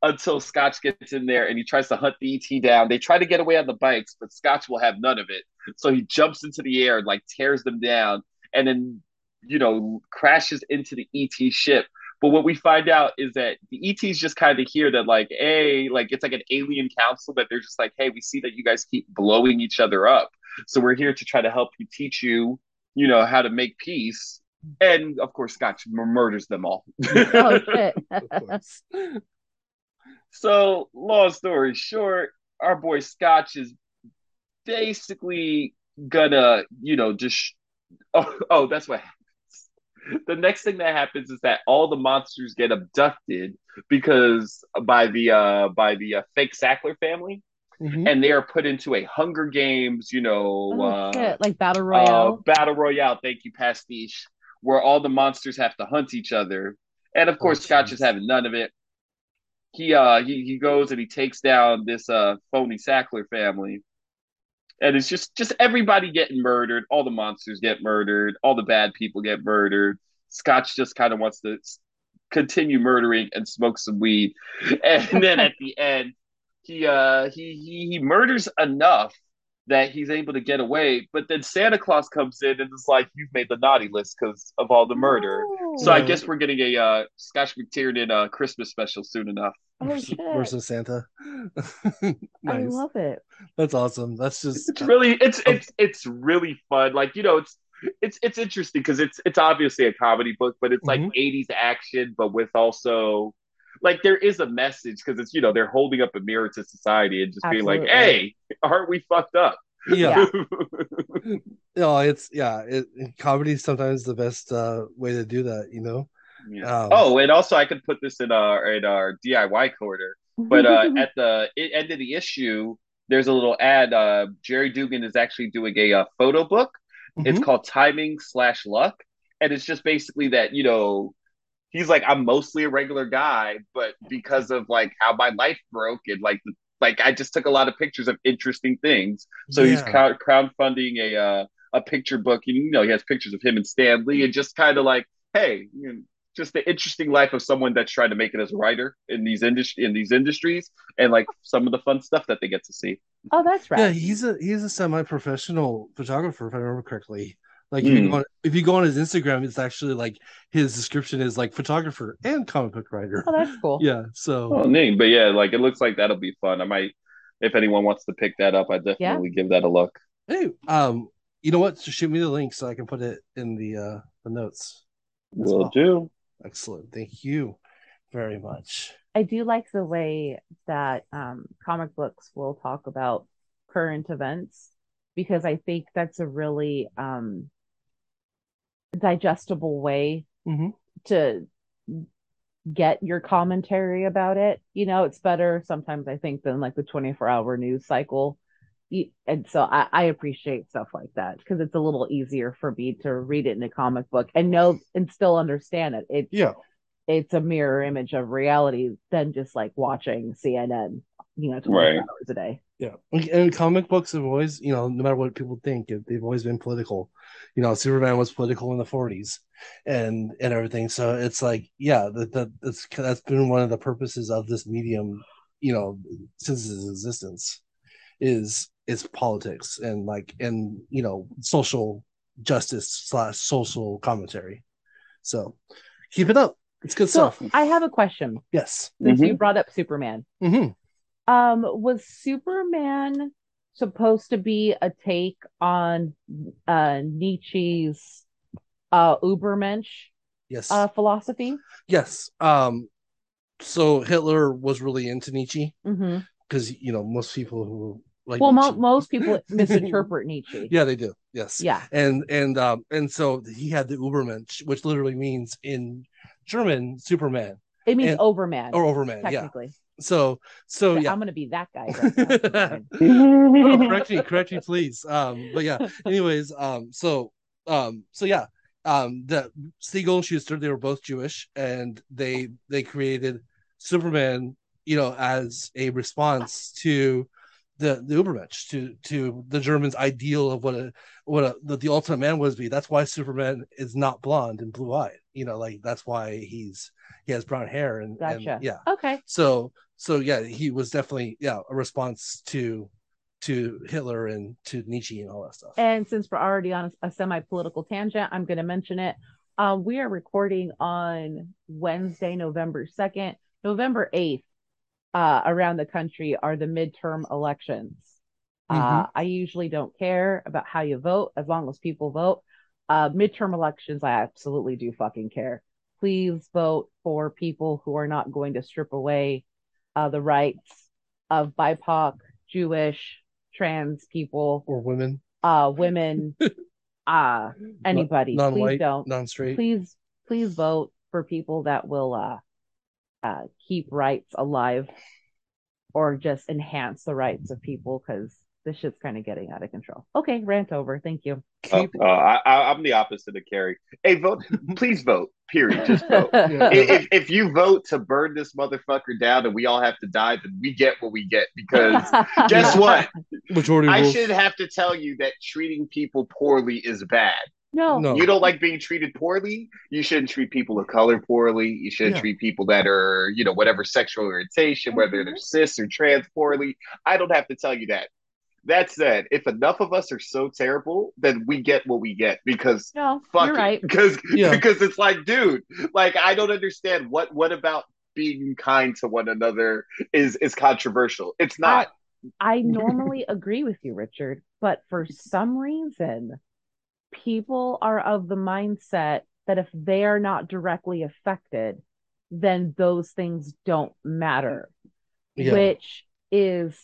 Speaker 3: Until Scotch gets in there and he tries to hunt the ET down. They try to get away on the bikes, but Scotch will have none of it. So he jumps into the air and like tears them down, and then you know crashes into the ET ship but what we find out is that the ETs just kind of hear that, like, hey, like it's like an alien council that they're just like, hey, we see that you guys keep blowing each other up. So we're here to try to help you teach you, you know, how to make peace. And of course, Scotch murders them all. oh, shit. so, long story short, our boy Scotch is basically gonna, you know, just. Oh, oh, that's what the next thing that happens is that all the monsters get abducted because by the uh by the uh, fake Sackler family. Mm-hmm. And they are put into a Hunger Games, you know, oh, uh,
Speaker 2: like battle royale.
Speaker 3: Uh, battle royale, thank you, pastiche, where all the monsters have to hunt each other. And of course, oh, Scotch is having none of it. He uh he, he goes and he takes down this uh phony Sackler family and it's just just everybody getting murdered. All the monsters get murdered. All the bad people get murdered. Scotch just kind of wants to continue murdering and smoke some weed. And then at the end, he uh he he, he murders enough that he's able to get away. But then Santa Claus comes in and is like, "You've made the naughty list because of all the murder."
Speaker 2: Oh.
Speaker 3: So I guess we're getting a uh, Scotch McTiernan uh, Christmas special soon enough.
Speaker 2: Oh,
Speaker 1: versus,
Speaker 2: shit.
Speaker 1: versus Santa.
Speaker 2: I love it.
Speaker 1: That's awesome. That's just
Speaker 3: It's really it's it's it's really fun. Like you know, it's it's it's interesting because it's it's obviously a comedy book, but it's like
Speaker 1: Mhm.
Speaker 3: 80s action, but with also like there is a message because it's you know they're holding up a mirror to society and just being like, hey, aren't we fucked up?
Speaker 1: yeah. No, it's yeah. It, comedy is sometimes the best uh, way to do that. You know.
Speaker 3: Yeah.
Speaker 1: Um,
Speaker 3: oh, and also I could put this in our in our DIY corner. But uh, at the end of the issue, there's a little ad. Uh, Gerry Duggan is actually doing a uh, photo book. It's
Speaker 1: Mhm.
Speaker 3: called Timing Slash Luck, and it's just basically that you know he's like I'm mostly a regular guy, but because of like how my life broke and like like I just took a lot of pictures of interesting things. So he's crowd crowdfunding a uh, a picture book. And, you know, he has pictures of him and Stan Lee, and just kind of like, hey, you know, just the interesting life of someone that's trying to make it as a writer in these industry in these industries, and like some of the fun stuff that they get to see.
Speaker 2: oh, that's right.
Speaker 1: Yeah, he's a he's a semi-professional photographer, if I remember correctly. Like if you go on, if you go on his Instagram, it's actually like his description is like photographer and comic book writer.
Speaker 2: Oh, that's cool.
Speaker 1: Yeah, so
Speaker 3: Oh, neat. But yeah, like it looks like that'll be fun. I might, if anyone wants to pick that up, I definitely give that a look.
Speaker 1: hey, um, you know what? Just shoot me the link so I can put it in the uh the notes.
Speaker 3: Will
Speaker 1: well.
Speaker 3: do.
Speaker 1: Excellent. Thank you very much.
Speaker 2: I do like the way that um, comic books will talk about current events because I think that's a really um, digestible way
Speaker 1: Mhm.
Speaker 2: to get your commentary about it. You know, it's better sometimes, I think, than like the 24 hour news cycle. Y- And so I, I appreciate stuff like that because it's a little easier for me to read it in a comic book and know and still understand it. It
Speaker 1: Yeah.
Speaker 2: it's a mirror image of reality than just like watching CNN, you know, 24
Speaker 3: Right.
Speaker 2: hours a day.
Speaker 1: Yeah, and and comic books have always, you know, no matter what people think, they've always been political. You know, Superman was political in the '40s, and and everything. So it's like, yeah, that that that's that's been one of the purposes of this medium, you know, since its existence, is is politics and like and you know social justice slash social commentary. So keep it up. It's good
Speaker 2: So
Speaker 1: stuff.
Speaker 2: I have a question
Speaker 1: Yes.
Speaker 2: since
Speaker 3: Mhm.
Speaker 2: you brought up Superman.
Speaker 1: hmm
Speaker 2: Um, was Superman supposed to be a take on uh Nietzsche's uh Ubermensch
Speaker 1: Yes.
Speaker 2: uh philosophy?
Speaker 1: yes. Um. So Hitler was really into Nietzsche.
Speaker 2: hmm
Speaker 1: because you know most people who like
Speaker 2: Well, mo- most people misinterpret Nietzsche.
Speaker 1: yeah they do yes
Speaker 2: Yeah.
Speaker 1: and and um and so he had the Ubermensch which literally means in German Superman
Speaker 2: It means
Speaker 1: And-
Speaker 2: Overman,
Speaker 1: or Overman yeah so so yeah
Speaker 2: I'm gonna be that guy. Right.
Speaker 1: Oh, correct me correct me please um but yeah anyways um so um so yeah um the Siegel and Shuster they were both Jewish and they they created Superman you know as a response to the the Ubermensch to to the Germans ideal of what a what a the, the ultimate man was be that's why Superman is not blonde and blue eyed you know like that's why he's he has brown hair and, and yeah
Speaker 2: Okay.
Speaker 1: so so yeah he was definitely yeah a response to to hitler and to nietzsche and all that stuff
Speaker 2: And since we're already on a, a semi-political tangent, I'm going to mention it. Um, we are recording on Wednesday, November 2nd. November 8th, uh, around the country are the midterm elections. Uh, I usually don't care about how you vote as long as people vote. Uh, midterm elections, I absolutely do fucking care. Please vote for people who are not going to strip away uh, the rights of BIPOC, Jewish, trans people,
Speaker 1: or women
Speaker 2: uh women uh anybody please
Speaker 1: non-white
Speaker 2: don't
Speaker 1: non-straight
Speaker 2: please please vote for people that will uh uh keep rights alive or just enhance the rights of people because this shit's kind of getting out of control okay rant over thank you
Speaker 3: Oh,
Speaker 1: keep
Speaker 3: uh, I, I- I'm the opposite of Carrie. Hey, vote. Please vote. Period. Just vote.
Speaker 1: Yeah.
Speaker 3: if, if you vote to burn this motherfucker down and we all have to die, then we get what we get. Because guess what?
Speaker 1: majority
Speaker 3: I
Speaker 1: rules
Speaker 3: should have to tell you that treating people poorly is bad.
Speaker 2: No,
Speaker 1: No.
Speaker 3: You don't like being treated poorly. You shouldn't treat people of color poorly. You shouldn't
Speaker 1: Yeah.
Speaker 3: treat people that are, you know, whatever sexual orientation, whether mm-hmm. they're cis or trans poorly. I don't have to tell you that. That said, if enough of us are so terrible, then we get what we get because
Speaker 2: no,
Speaker 3: fuck
Speaker 2: you're
Speaker 3: it.
Speaker 2: right.
Speaker 3: Because
Speaker 1: Yeah.
Speaker 3: because it's like, dude, like I don't understand what what about being kind to one another is is controversial. It's not.
Speaker 2: I normally agree with you, Richard, but for some reason, people are of the mindset that if they are not directly affected, then those things don't matter,
Speaker 1: Yeah.
Speaker 2: which is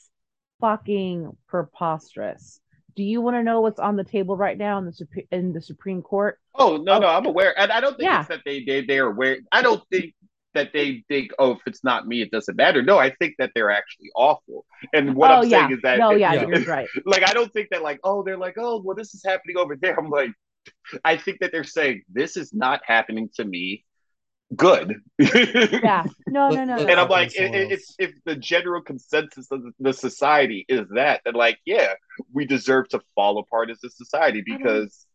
Speaker 2: fucking preposterous. Do you want to know what's on the table right now in the Supre- in the Supreme Court?
Speaker 3: Oh no,
Speaker 2: Oh.
Speaker 3: no, I'm aware, and I don't think
Speaker 2: Yeah.
Speaker 3: it's that they they they are aware. I don't think that they think, oh, if it's not me, it doesn't matter. No, I think that they're actually awful. And what
Speaker 2: oh
Speaker 3: I'm
Speaker 2: yeah,
Speaker 3: saying is that,
Speaker 2: no, yeah,
Speaker 1: Yeah.
Speaker 2: you're right.
Speaker 3: like, I don't think that like, oh, they're like, oh, well, this is happening over there. I'm like, I think that they're saying this is not happening to me. Good.
Speaker 2: Yeah, no, no, no.
Speaker 1: Let-
Speaker 2: no.
Speaker 3: And I'm like,
Speaker 1: Someone
Speaker 3: i- i- if if the general consensus of the- the society is that, then like, yeah, we deserve to fall apart as a society
Speaker 2: don't-
Speaker 3: because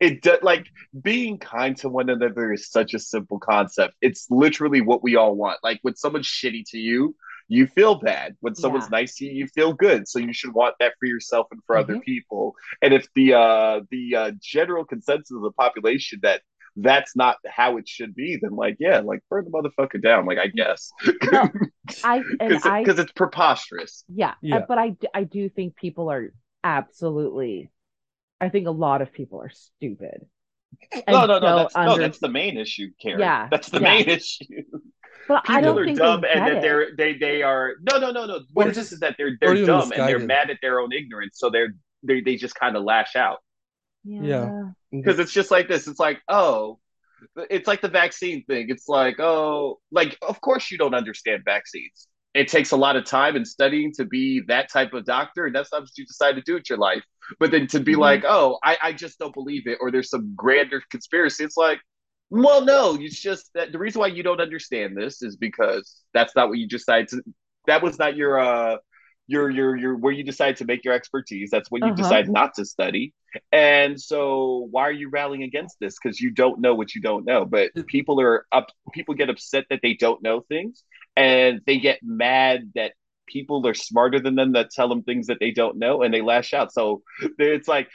Speaker 3: it does like being kind to one another is such a simple concept. It's literally what we all want. Like when someone's shitty to you, you feel bad. When someone's
Speaker 2: Yeah.
Speaker 3: nice to you, you feel good. So you should want that for yourself and for other
Speaker 1: Mhm.
Speaker 3: people. And if the uh the uh, general consensus of the population that that's not how it should be, then like yeah, like burn the motherfucker down. Like I guess
Speaker 2: No, I
Speaker 3: because it's preposterous.
Speaker 2: Yeah, uh,
Speaker 1: Yeah.
Speaker 2: but I d- I do think people are absolutely. I think a lot of people are stupid. and
Speaker 3: No, no, no.
Speaker 2: don't
Speaker 3: That's no, that's the main issue, Karen.
Speaker 2: Yeah,
Speaker 3: that's the
Speaker 2: yeah.
Speaker 3: main issue.
Speaker 2: But I don't
Speaker 3: are
Speaker 2: think
Speaker 3: dumb, and that
Speaker 2: it.
Speaker 3: they're they they are no, no, no, no. What
Speaker 1: Or
Speaker 3: it is
Speaker 1: just-
Speaker 3: is that they're they're
Speaker 1: even
Speaker 3: dumb and they're mad at their own ignorance, so they're they they just kind of lash out
Speaker 1: Yeah.
Speaker 3: because it's just like this. It's like oh. It's like the vaccine thing. It's like, oh, like, of course you don't understand vaccines. It takes a lot of time and studying to be that type of doctor, and that's not what you decide to do with your life. But then to be
Speaker 2: Mhm.
Speaker 3: like, oh, I, I just don't believe it, or there's some grander conspiracy. It's like, well, no, it's just that the reason why you don't understand this is because that's not what you decided to. That was not your uh your your your where you decide to make your expertise. That's when you
Speaker 2: Uh-huh.
Speaker 3: decide not to study. And so why are you rallying against this? Because you don't know what you don't know. But people are up. People get upset that they don't know things, and they get mad that people are smarter than them that tell them things that they don't know, and they lash out. So it's like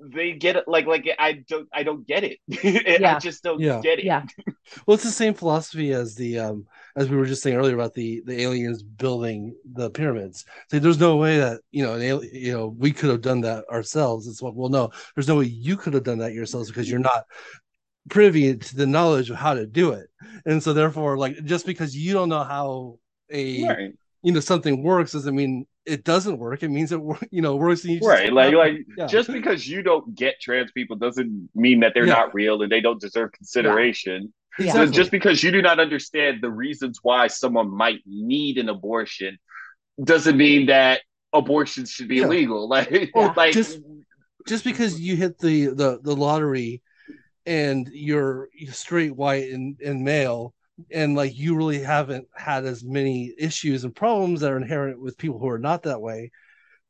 Speaker 3: they get it like like I don't I don't get it. I
Speaker 2: Yeah.
Speaker 3: just don't
Speaker 1: Yeah.
Speaker 3: get it.
Speaker 2: Yeah,
Speaker 1: Well, it's the same philosophy as the um as we were just saying earlier about the the aliens building the pyramids. So there's no way that you know an ali- you know we could have done that ourselves. It's what well no, there's no way you could have done that yourselves because you're not privy to the knowledge of how to do it. And so therefore, like just because you don't know how a
Speaker 3: Right.
Speaker 1: You know something works doesn't mean it doesn't work. It means it wor- you know works. And you just
Speaker 3: Right. Like like
Speaker 1: Yeah.
Speaker 3: just because you don't get trans people doesn't mean that they're
Speaker 1: Yeah.
Speaker 3: not real and they don't deserve consideration.
Speaker 2: Yeah.
Speaker 3: So
Speaker 1: Exactly.
Speaker 3: just because you do not understand the reasons why someone might need an abortion doesn't mean that abortions should be
Speaker 1: Yeah.
Speaker 3: illegal. Like,
Speaker 2: Or
Speaker 3: like
Speaker 1: just- just because you hit the the the lottery and you're straight white and, and male and like you really haven't had as many issues and problems that are inherent with people who are not that way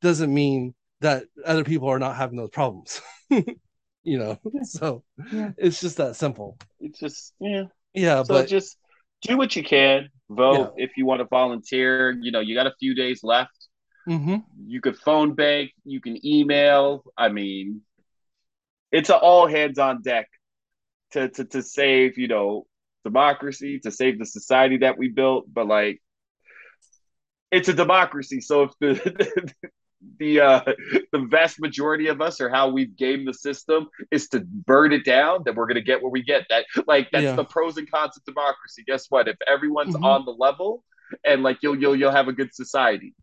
Speaker 1: doesn't mean that other people are not having those problems you know so
Speaker 2: Yeah.
Speaker 1: it's just that simple
Speaker 3: it's just yeah.
Speaker 1: yeah
Speaker 3: So
Speaker 1: but
Speaker 3: just do what you can. Vote if you want to volunteer. You know, you got a few days left.
Speaker 1: mhm.
Speaker 3: You could phone bank. You can email. I mean, it's an all hands on deck to to to save you know democracy, to save the society that we built. But like, it's a democracy. So if the the uh the vast majority of us or how we've gamed the system is to burn it down then we're going to get what we get that like that's
Speaker 1: Yeah.
Speaker 3: the pros and cons of democracy guess what if everyone's
Speaker 1: Mhm.
Speaker 3: on the level and like you'll you'll you'll have a good society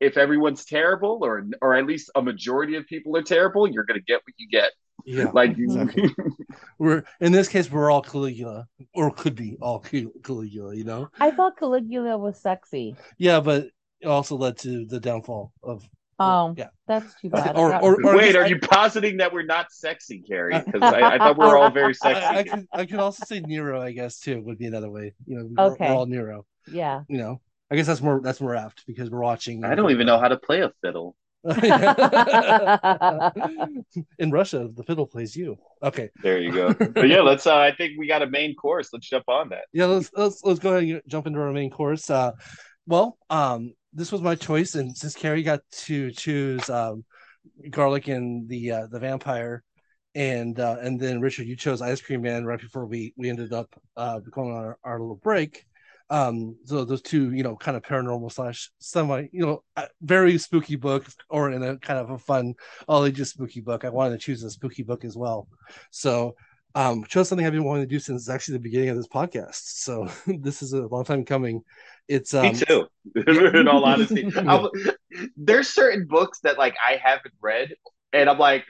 Speaker 3: if everyone's terrible or or at least a majority of people are terrible you're going to get what you get
Speaker 1: yeah
Speaker 3: like
Speaker 1: exactly. we're in this case we're all caligula or could be all caligula you know
Speaker 2: I thought Caligula was sexy.
Speaker 1: yeah but it also led to the downfall of
Speaker 2: Oh,
Speaker 1: yeah
Speaker 2: that's too bad.
Speaker 1: Or- or- or-
Speaker 3: wait
Speaker 1: just-
Speaker 3: are you positing that we're not sexy carrie because I, I thought we were all very
Speaker 1: I, I
Speaker 3: sexy
Speaker 1: could I could also say Nero, I guess too would be another way. You know, we're,
Speaker 2: Okay.
Speaker 1: we're all Nero.
Speaker 2: yeah.
Speaker 1: You know, I guess that's more that's more apt because we're watching.
Speaker 3: i don't even know how to play a fiddle
Speaker 1: In Russia, the fiddle plays you. Okay.
Speaker 3: There you go. But yeah, let's. Uh, I think we got a main course. Let's jump on that.
Speaker 1: Yeah, let's let's let's go ahead and jump into our main course. Uh, well, um, this was my choice, and since Carrie got to choose um, garlic and the uh, the vampire, and uh, and then Richard, you chose Ice Cream Man right before we we ended up uh, going on our, our little break um so those two you know kind of paranormal slash semi you know very spooky book or in a kind of a fun all ages spooky book. I wanted to choose a spooky book as well. So um chose something i've been wanting to do since actually the beginning of this podcast. So this is a long time coming. It's um,
Speaker 3: me too. In all honesty. There's certain books that like i haven't read and i'm like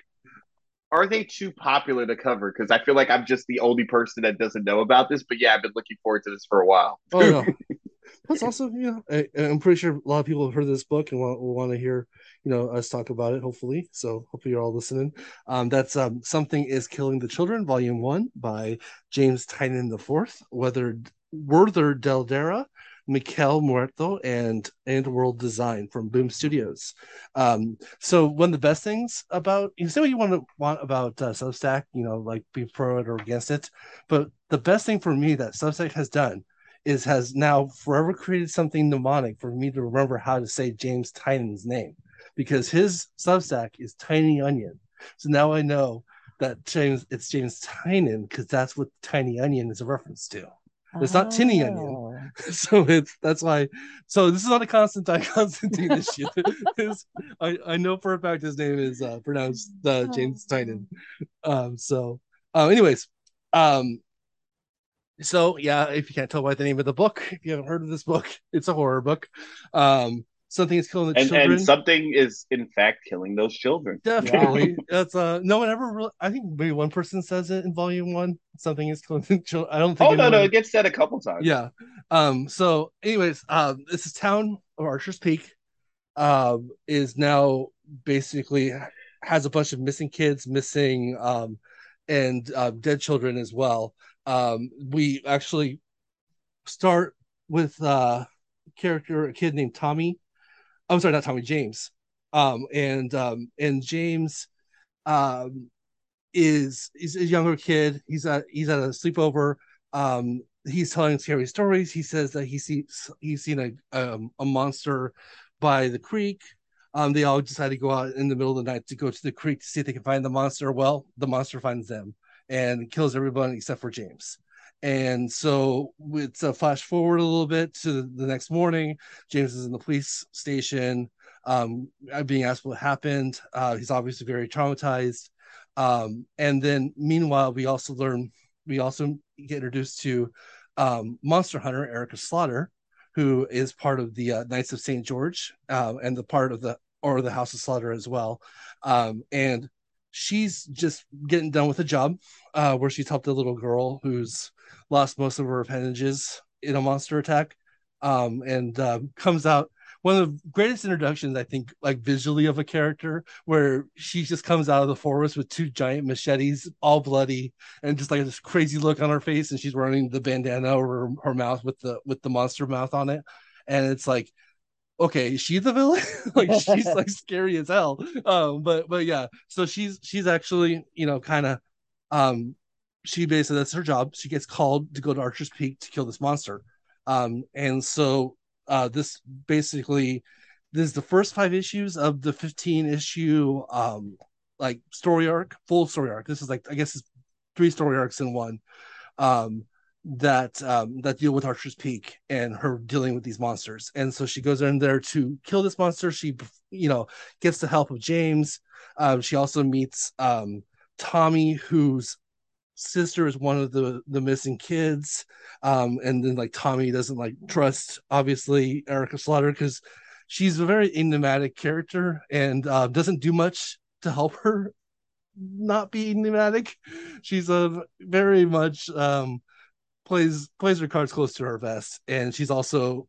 Speaker 3: are they too popular to cover? Because I feel like I'm just the only person that doesn't know about this. But yeah, I've been looking forward to this for a while.
Speaker 1: oh no, that's also you know I, am pretty sure a lot of people have heard this book and will, will want to hear you know us talk about it. Hopefully, so hopefully you're all listening. Um, that's um, something is killing the children, volume one by James Tynion the fourth. Whether Werther Dell'Edera Miquel Muerto and AndWorld Design from Boom Studios. Um, so one of the best things about you say what you want to want about uh, Substack, you know, like be pro it or against it, but the best thing for me that Substack has done is has now forever created something mnemonic for me to remember how to say James Tynion's name because his Substack is Tiny Onion. So now I know that James it's James Tynion because that's what Tiny Onion is a reference to. It's not tinny onion. Oh. So it's that's why. So this is not a Constantine Constantine issue. I, I know for a fact his name is uh, pronounced uh, James Tynion. Um, so, uh, anyways, um, so yeah, if you can't tell by the name of the book, if you haven't heard of this book, it's a horror book. Um, something is killing the
Speaker 3: and,
Speaker 1: children.
Speaker 3: And something is in fact killing those children.
Speaker 1: Definitely. That's uh no one ever really I think maybe one person says it in volume one. Something is killing the children. I don't think
Speaker 3: Oh anyone... no, no, it gets said a couple times.
Speaker 1: Yeah. Um so anyways, um this is town of Archer's Peak. Um is now basically has a bunch of missing kids, missing um and uh, dead children as well. Um we actually start with uh character a kid named Tommy I'm sorry, not Tommy James. Um, and um, and James um, is is a younger kid. He's at he's at a sleepover. Um, he's telling scary stories. He says that he sees he's seen a um, a monster by the creek. Um, they all decide to go out in the middle of the night to go to the creek to see if they can find the monster. Well, the monster finds them and kills everyone except for James. And so it's a flash forward a little bit to the next morning. James is in the police station, um, being asked what happened. Uh, he's obviously very traumatized. Um, and then meanwhile, we also learn, we also get introduced to um, Monster Hunter Erica Slaughter, who is part of the uh, Knights of St. George uh, and the part of the or the House of Slaughter as well. Um, and she's just getting done with a job uh, where she's helped a little girl who's lost most of her appendages in a monster attack, um, and uh, comes out one of the greatest introductions I think, like visually of a character, where she just comes out of the forest with two giant machetes, all bloody, and just like this crazy look on her face, and she's wearing the bandana over her, her mouth with the with the monster mouth on it, and it's like okay, she's the villain. like she's like scary as hell. Um, but but yeah, so she's she's actually you know kind of um she basically that's her job. She gets called to go to Archer's Peak to kill this monster. Um, and so uh, this basically this is the first five issues of the 15 issue um like story arc, full story arc. This is like I guess it's three story arcs in one. Um that um that deal with Archer's Peak and her dealing with these monsters. And so she goes in there to kill this monster. She you know gets the help of James. Um, she also meets um Tommy, who's sister is one of the the missing kids. Um and then like tommy doesn't like trust obviously erica slaughter because she's a very enigmatic character and uh, doesn't do much to help her not be enigmatic. She's a very much um plays plays her cards close to her vest and she's also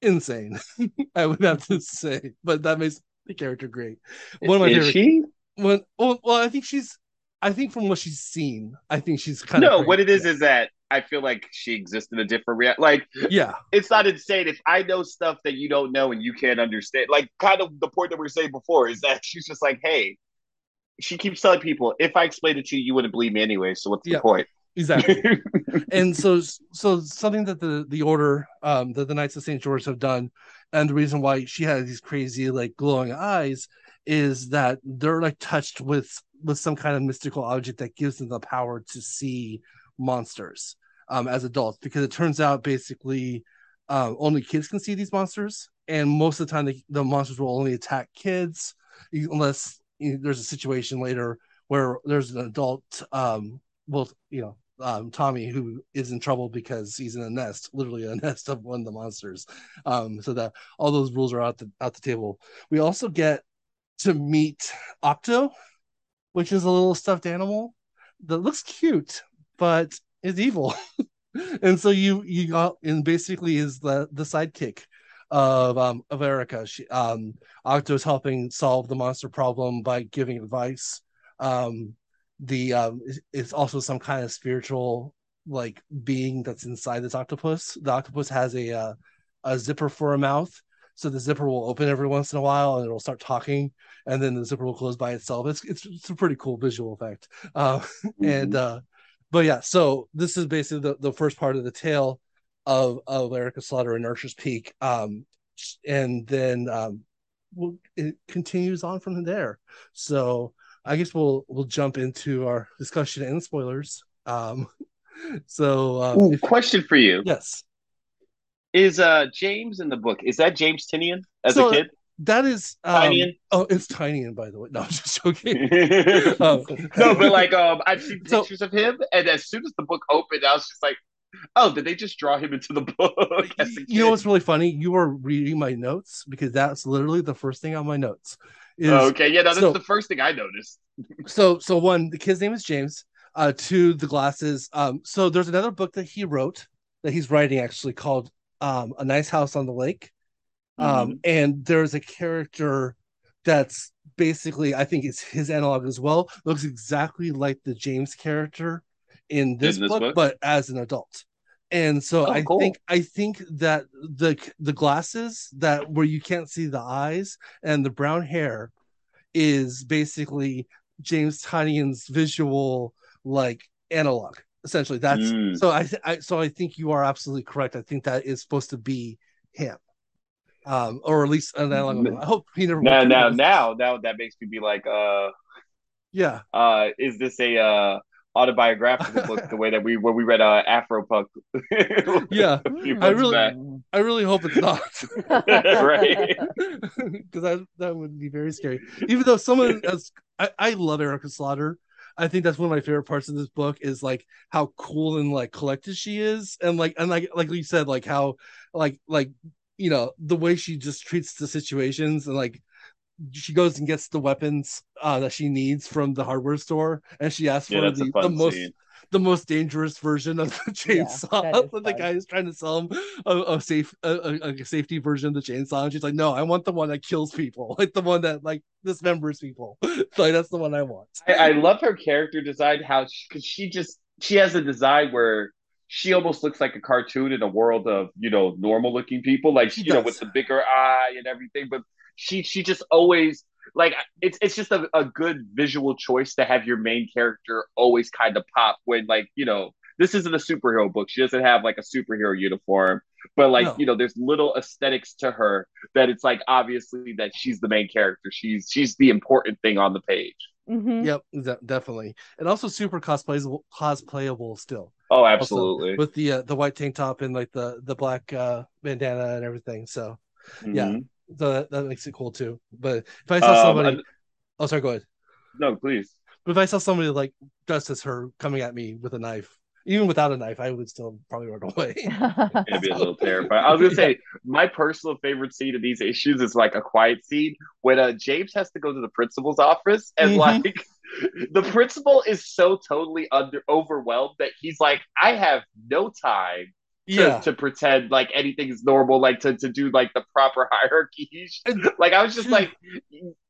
Speaker 1: insane i would have to say. But that makes the character great.
Speaker 3: One of my is favorite she?
Speaker 1: Well, well i think she's I think from what she's seen, I think she's kind
Speaker 3: no,
Speaker 1: of.
Speaker 3: No, what it is is that I feel like she exists in a different reality. Like,
Speaker 1: yeah,
Speaker 3: it's not insane if I know stuff that you don't know and you can't understand. Like, kind of the point that we were saying before is that she's just like, hey, she keeps telling people, if I explained it to you, you wouldn't believe me anyway. So what's
Speaker 1: Yeah.
Speaker 3: the point?
Speaker 1: exactly. and so so something that the the order um that the knights of st george have done and the reason why she has these crazy like glowing eyes is that they're like touched with with some kind of mystical object that gives them the power to see monsters um as adults because it turns out basically um only kids can see these monsters and most of the time the, the monsters will only attack kids unless you know, there's a situation later where there's an adult um well you know um, Tommy, who is in trouble because he's in a nest, literally a nest of one of the monsters. Um, so that all those rules are out the out the table. We also get to meet Octo, which is a little stuffed animal that looks cute, but is evil. and so you you got and basically is the the sidekick of um of Erica. She um Octo's helping solve the monster problem by giving advice. Um the um it's also some kind of spiritual like being that's inside this octopus. The octopus has a uh, a zipper for a mouth, so the zipper will open every once in a while and it'll start talking, and then the zipper will close by itself. It's it's, it's a pretty cool visual effect. Uh, and uh, but yeah, so this is basically the, the first part of the tale of of Erica Slaughter and Archer's Peak. Um, and then um, we'll, it continues on from there. So I guess we'll we'll jump into our discussion and spoilers. Um, so um,
Speaker 3: Ooh,
Speaker 1: if-
Speaker 3: question for you:
Speaker 1: yes,
Speaker 3: Is uh James in the book? Is that James Tinian as
Speaker 1: So,
Speaker 3: a kid?
Speaker 1: that is um,
Speaker 3: Tinian?
Speaker 1: Oh, it's Tinian, by the way, no, I'm just joking.
Speaker 3: no,
Speaker 1: Oh.
Speaker 3: but like um, I've seen
Speaker 1: So-
Speaker 3: pictures of him, and as soon as the book opened, I was just like, "Oh, did they just draw him into the book?"
Speaker 1: you know what's really funny? You were reading my notes because that's literally the first thing on my notes. Is
Speaker 3: Oh, okay, yeah, no, that's
Speaker 1: so-
Speaker 3: the first thing I noticed.
Speaker 1: so so one the kid's name is james uh two the glasses um so there's another book that he wrote that he's writing actually called um a nice house on the lake um and there's a character that's basically i think it's his analog as well looks exactly like the james character in this,
Speaker 3: In this
Speaker 1: book,
Speaker 3: book?
Speaker 1: but as an adult and so
Speaker 3: Oh,
Speaker 1: i
Speaker 3: cool.
Speaker 1: think i think that the the glasses that where you can't see the eyes and the brown hair is basically James Tynion's visual like analog. Essentially, that's
Speaker 3: Mm.
Speaker 1: so. I, I so I think you are absolutely correct. I think that is supposed to be him, um, or at least an analog. of him. I hope he never.
Speaker 3: Now, now, now, now, that makes me be like, uh,
Speaker 1: Yeah,
Speaker 3: uh, is this a uh autobiographical book? The way that we when we read uh Afropunk,
Speaker 1: Yeah. I really-
Speaker 3: back.
Speaker 1: I really hope it's not.
Speaker 3: right.
Speaker 1: because that that would be very scary. Even though someone as I, I love Erica Slaughter. I think that's one of my favorite parts of this book is like how cool and like collected she is, and like and like like you said, like how like like you know the way she just treats the situations and like she goes and gets the weapons uh, that she needs from the hardware store, and she asks
Speaker 3: Yeah,
Speaker 1: for the, the most
Speaker 3: scene.
Speaker 1: The most dangerous version of the
Speaker 2: Yeah,
Speaker 1: chainsaw.
Speaker 2: that is
Speaker 1: when the guy is trying to sell him a, a safe a, a, a safety version of the chainsaw, and she's like, "No, I want the one that kills people, like the one that like dismembers people. like that's the one I want."
Speaker 3: I, I love her character design. How because she just she has a design where she almost looks like a cartoon in a world of you know normal looking people, like
Speaker 1: She
Speaker 3: you know with the bigger eye and everything. But she she just always like it's it's just a, a good visual choice to have your main character always kind of pop when like you know this isn't a superhero book. She doesn't have like a superhero uniform, but like
Speaker 1: No.
Speaker 3: you know there's little aesthetics to her that it's like obviously that she's the main character. She's she's the important thing on the page.
Speaker 2: Mhm.
Speaker 1: Yep, de- definitely, and also super cosplayable, cosplayable still.
Speaker 3: Oh,
Speaker 1: also,
Speaker 3: absolutely.
Speaker 1: with the uh, the white tank top and like the the black uh, bandana and everything. So yeah. So that, that makes it cool too. But if I saw
Speaker 3: Um,
Speaker 1: somebody,
Speaker 3: and-
Speaker 1: oh sorry, go ahead.
Speaker 3: no, please.
Speaker 1: But if I saw somebody like dressed as her coming at me with a knife, even without a knife, I would still probably run away.
Speaker 3: It'd be a little terrifying. I was gonna say my personal favorite scene of these issues is like a quiet scene when uh, James has to go to the principal's office and
Speaker 1: Mhm.
Speaker 3: like the principal is so totally under overwhelmed that he's like, I have no time to,
Speaker 1: yeah,
Speaker 3: to pretend like anything is normal, like to, to do like the proper hierarchy.
Speaker 1: And-
Speaker 3: like I was just like,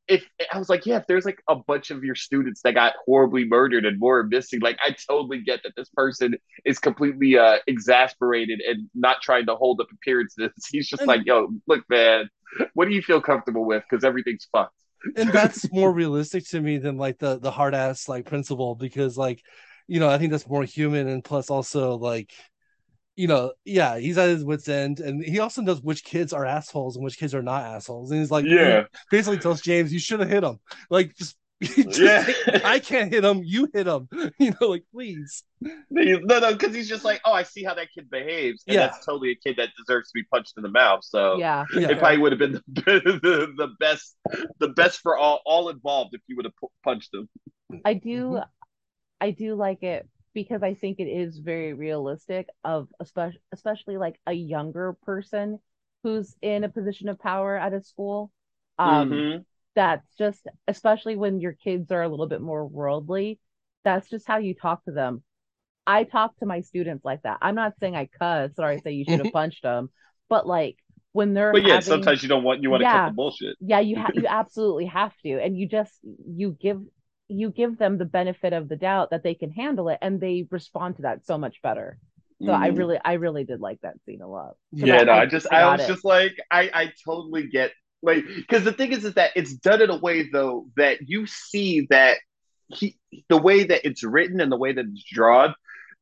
Speaker 3: if I was like, yeah, if there's like a bunch of your students that got horribly murdered and more missing, like I totally get that this person is completely uh exasperated and not trying to hold up appearances. He's just like, yo, look, man, what do you feel comfortable with? Because everything's fucked.
Speaker 1: and that's more realistic to me than like the the hard ass like principal because like you know I think that's more human and plus also like you know, yeah, he's at his wits end, and he also knows which kids are assholes and which kids are not assholes. And he's like, mm,
Speaker 3: yeah,
Speaker 1: he basically tells James, "You should have hit him." Like, just, just yeah, I can't hit him. You hit him. You know, like please.
Speaker 3: No, no, because he's just like, oh, I see how that kid behaves, and yeah. that's totally a kid that deserves to be punched in the mouth. So
Speaker 2: yeah,
Speaker 3: yeah. it probably would have been the, the, the best, the best for all all involved if you would have punched him.
Speaker 2: I do. I do like it because I think it is very realistic of especially especially like a younger person who's in a position of power at a school. Um, mm-hmm. That's just especially when your kids are a little bit more worldly. That's just how you talk to them. I talk to my students like that. I'm not saying I cuss or I say you should have punched them, but like when they're
Speaker 3: but yeah, having, sometimes you don't want you want to cut the bullshit.
Speaker 2: Yeah, you ha- you absolutely have to, and you just you give you give them the benefit of the doubt that they can handle it and they respond to that so much better so mm. i mm-hmm. really i really did like that scene a lot
Speaker 3: yeah I, no, I just i, I was it. just like i i totally get like because the thing is is that it's done in a way though that you see that he the way that it's written and the way that it's drawn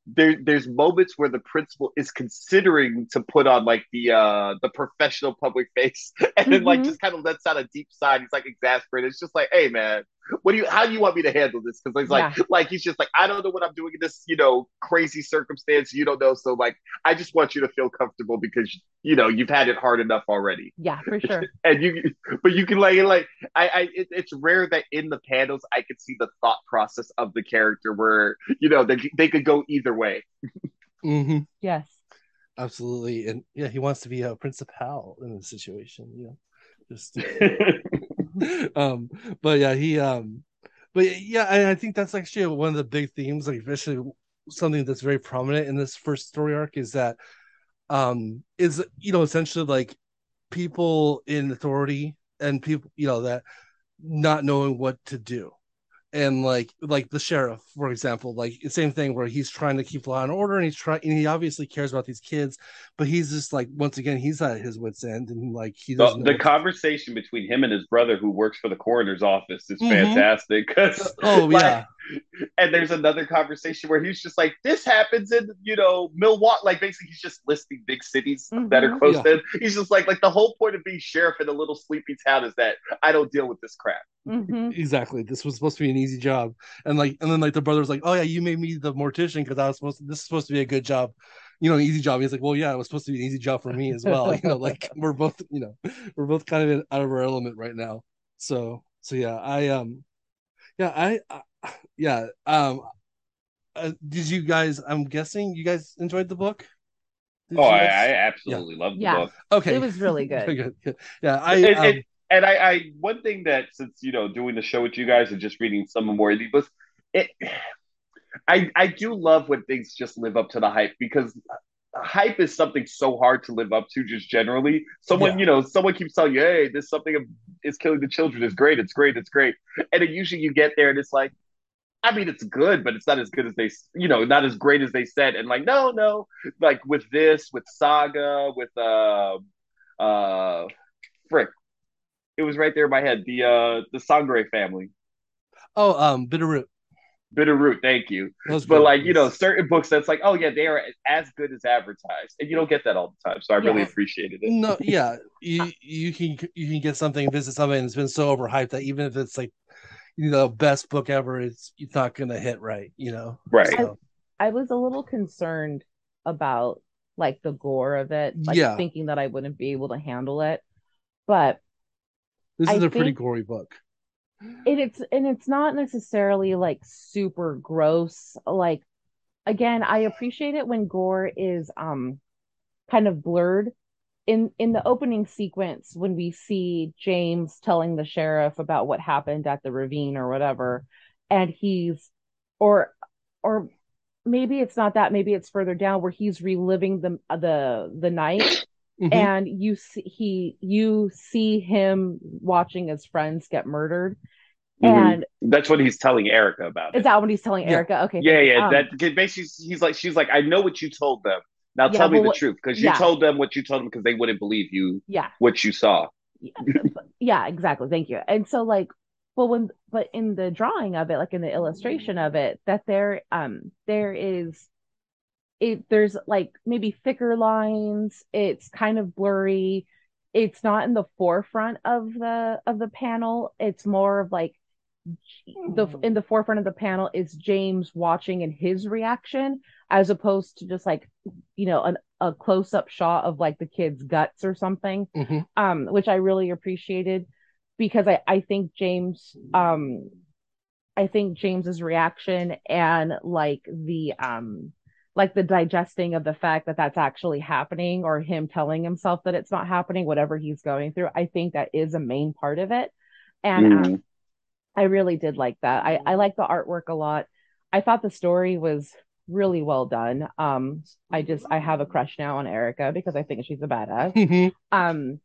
Speaker 3: there there's moments where the principal is considering to put on like the uh the professional public face and then like mm-hmm. just kind of lets out a deep sigh he's like exasperated it's just like hey man what do you how do you want me to handle this? Because he's like yeah. like he's just like i don't know what i'm doing in this you know crazy circumstance you don't know. So like i just want you to feel comfortable because you know you've had it hard enough already.
Speaker 2: Yeah for sure.
Speaker 3: And you but you can like like i i it, it's rare that in the panels i could see the thought process of the character where you know they, they could go either way.
Speaker 1: Mm-hmm.
Speaker 2: yes.
Speaker 1: Absolutely. And yeah he wants to be a principal in the situation you know just um, but yeah, he um, but yeah, I, I think that's actually one of the big themes, like especially something that's very prominent in this first story arc is that um is you know essentially like people in authority and people you know that not knowing what to do and like like the sheriff for example like same thing where he's trying to keep law and order and he's trying and he obviously cares about these kids but he's just like once again he's at his wits end and like he
Speaker 3: the, the conversation between him and his brother who works for the coroner's office is mm-hmm. fantastic because
Speaker 1: oh like, yeah
Speaker 3: and there's another conversation where he's just like, this happens in, you know, Milwaukee. Like basically he's just listing big cities mm-hmm. that are close yeah. to him. He's just like, like the whole point of being sheriff in a little sleepy town is that I don't deal with this crap.
Speaker 2: Mm-hmm.
Speaker 1: Exactly. This was supposed to be an easy job. And like, and then like the brother's like, oh yeah, you made me the mortician because I was supposed to, this is supposed to be a good job. You know, an easy job. He's like, well, yeah, it was supposed to be an easy job for me as well. you know, like we're both, you know, we're both kind of out of our element right now. So, so yeah, I, um, yeah, I, I yeah. Um, uh, did you guys? I'm guessing you guys enjoyed the book.
Speaker 3: Did oh. I, I, absolutely yeah. loved the
Speaker 2: yeah.
Speaker 3: book.
Speaker 2: Okay, it was really good.
Speaker 1: good. Yeah, I.
Speaker 3: It, um... it, and I, I, one thing that since you know doing the show with you guys and just reading some more of these books, it, I, I do love when things just live up to the hype because hype is something so hard to live up to just generally. Someone, yeah. you know, someone keeps telling you, hey, this something is killing the children. It's great. It's great. It's great. And then usually you get there and it's like, I mean, it's good, but it's not as good as they, you know, not as great as they said. And like, no, no, like with this, with Saga, with uh, uh, frick, it was right there in my head. The uh, the Sangerye family.
Speaker 1: Oh, um, Bitterroot.
Speaker 3: Bitterroot, thank you. But good. like you know, certain books that's like, oh yeah, they are as good as advertised, and you don't get that all the time. So I yeah. really appreciated it.
Speaker 1: No, yeah, you you can you can get something, visit something that's been so overhyped that even if it's like you know best book ever it's it's not gonna hit right you know
Speaker 3: right so.
Speaker 2: I, I, was a little concerned about like the gore of it like yeah. thinking that i wouldn't be able to handle it but
Speaker 1: this is I a pretty gory book
Speaker 2: it, it's and it's not necessarily like super gross like again i appreciate it when gore is um kind of blurred in in the opening sequence when we see James telling the sheriff about what happened at the ravine or whatever and he's or or maybe it's not that maybe it's further down where he's reliving the the the night mm-hmm. and you see he you see him watching his friends get murdered Mm-hmm. And
Speaker 3: that's what he's telling Erica about.
Speaker 2: Is
Speaker 3: it.
Speaker 2: that what he's telling Erica? Okay.
Speaker 3: Yeah, yeah. Um, that basically he's like she's like, I know what you told them. Now yeah, tell me the truth because you yeah. told them what you told them because they wouldn't believe you.
Speaker 2: Yeah.
Speaker 3: What you saw.
Speaker 2: Yeah. yeah, exactly. Thank you. And so like, but when but in the drawing of it, like in the illustration of it, that there um there is it there's like maybe thicker lines. It's kind of blurry. It's not in the forefront of the of the panel. It's more of like the in the forefront of the panel is James watching and his reaction as opposed to just like you know an, a close up shot of like the kid's guts or something mm-hmm. um which I really appreciated because I I think James um I think James's reaction and like the um like the digesting of the fact that that's actually happening or him telling himself that it's not happening whatever he's going through I think that is a main part of it and mm. um, I really did like that. I, I like the artwork a lot. I thought the story was really well done. Um, I just I have a crush now on Erica because I think she's a badass. Mm-hmm. Um,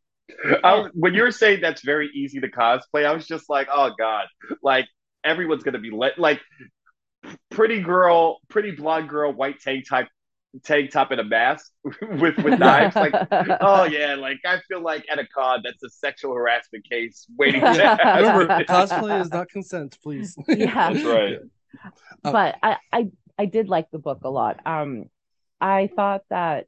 Speaker 3: I, when you were saying that's very easy to cosplay, I was just like, oh god, like everyone's gonna be let like pretty girl, pretty blonde girl, white tank type tank top and a mask with with knives. Like, oh yeah, like I feel like at a con that's a sexual harassment case waiting to
Speaker 1: happen. Remember, cosplay is not consent, please.
Speaker 2: Yeah,
Speaker 3: that's right.
Speaker 2: Um, but I, I I did like the book a lot. Um, I thought that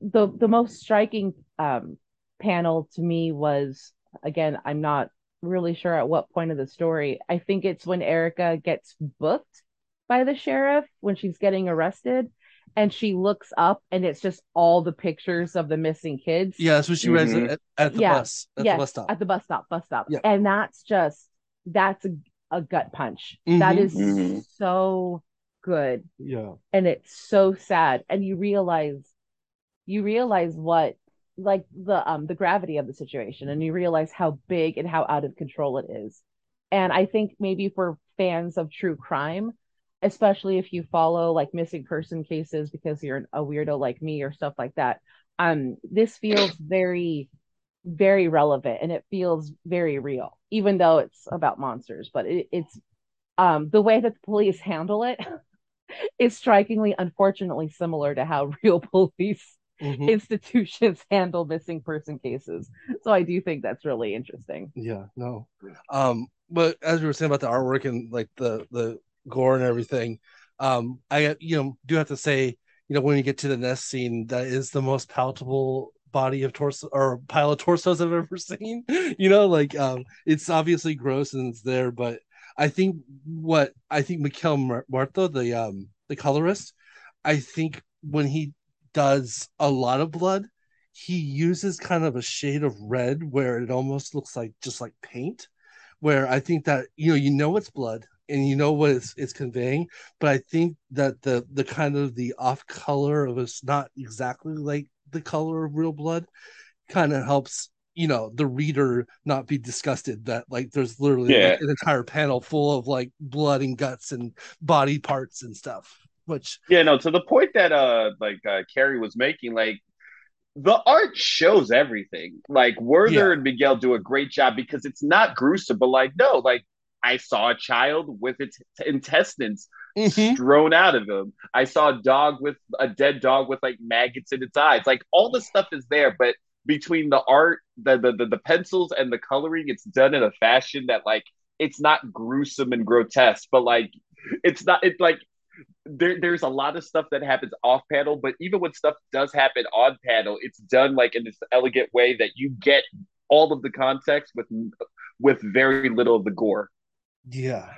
Speaker 2: the the most striking um panel to me was again I'm not really sure at what point of the story. I think it's when Erica gets booked by the sheriff when she's getting arrested and she looks up and it's just all the pictures of the missing kids.
Speaker 1: Yeah, that's what she mm-hmm. reads at, at the yeah. bus. At
Speaker 2: yes,
Speaker 1: the bus stop.
Speaker 2: At the bus stop, bus stop. Yeah. And that's just that's a, a gut punch. Mm-hmm. That is mm-hmm. so good.
Speaker 1: Yeah.
Speaker 2: And it's so sad. And you realize you realize what like the um the gravity of the situation and you realize how big and how out of control it is. And I think maybe for fans of true crime, especially if you follow like missing person cases because you're a weirdo like me or stuff like that um this feels very very relevant and it feels very real even though it's about monsters but it, it's um the way that the police handle it is strikingly unfortunately similar to how real police mm-hmm. institutions handle missing person cases so i do think that's really interesting
Speaker 1: yeah no um but as we were saying about the artwork and like the the gore and everything. Um, I you know do have to say, you know, when you get to the nest scene, that is the most palatable body of torso or pile of torsos I've ever seen. you know, like um, it's obviously gross and it's there, but I think what I think Miquel Muerto, the um the colorist, I think when he does a lot of blood, he uses kind of a shade of red where it almost looks like just like paint. Where I think that you know you know it's blood, and you know what it's, it's conveying but i think that the the kind of the off color of it's not exactly like the color of real blood kind of helps you know the reader not be disgusted that like there's literally yeah. like, an entire panel full of like blood and guts and body parts and stuff which
Speaker 3: yeah no to the point that uh like uh carrie was making like the art shows everything. Like Werther yeah. and Miquel do a great job because it's not gruesome, but like no, like I saw a child with its intestines mm-hmm. strewn out of him. I saw a dog with a dead dog with like maggots in its eyes. Like all the stuff is there, but between the art, the, the the, the pencils and the coloring, it's done in a fashion that like it's not gruesome and grotesque, but like it's not it's like there, there's a lot of stuff that happens off panel, but even when stuff does happen on panel, it's done like in this elegant way that you get all of the context with with very little of the gore.
Speaker 1: Yeah,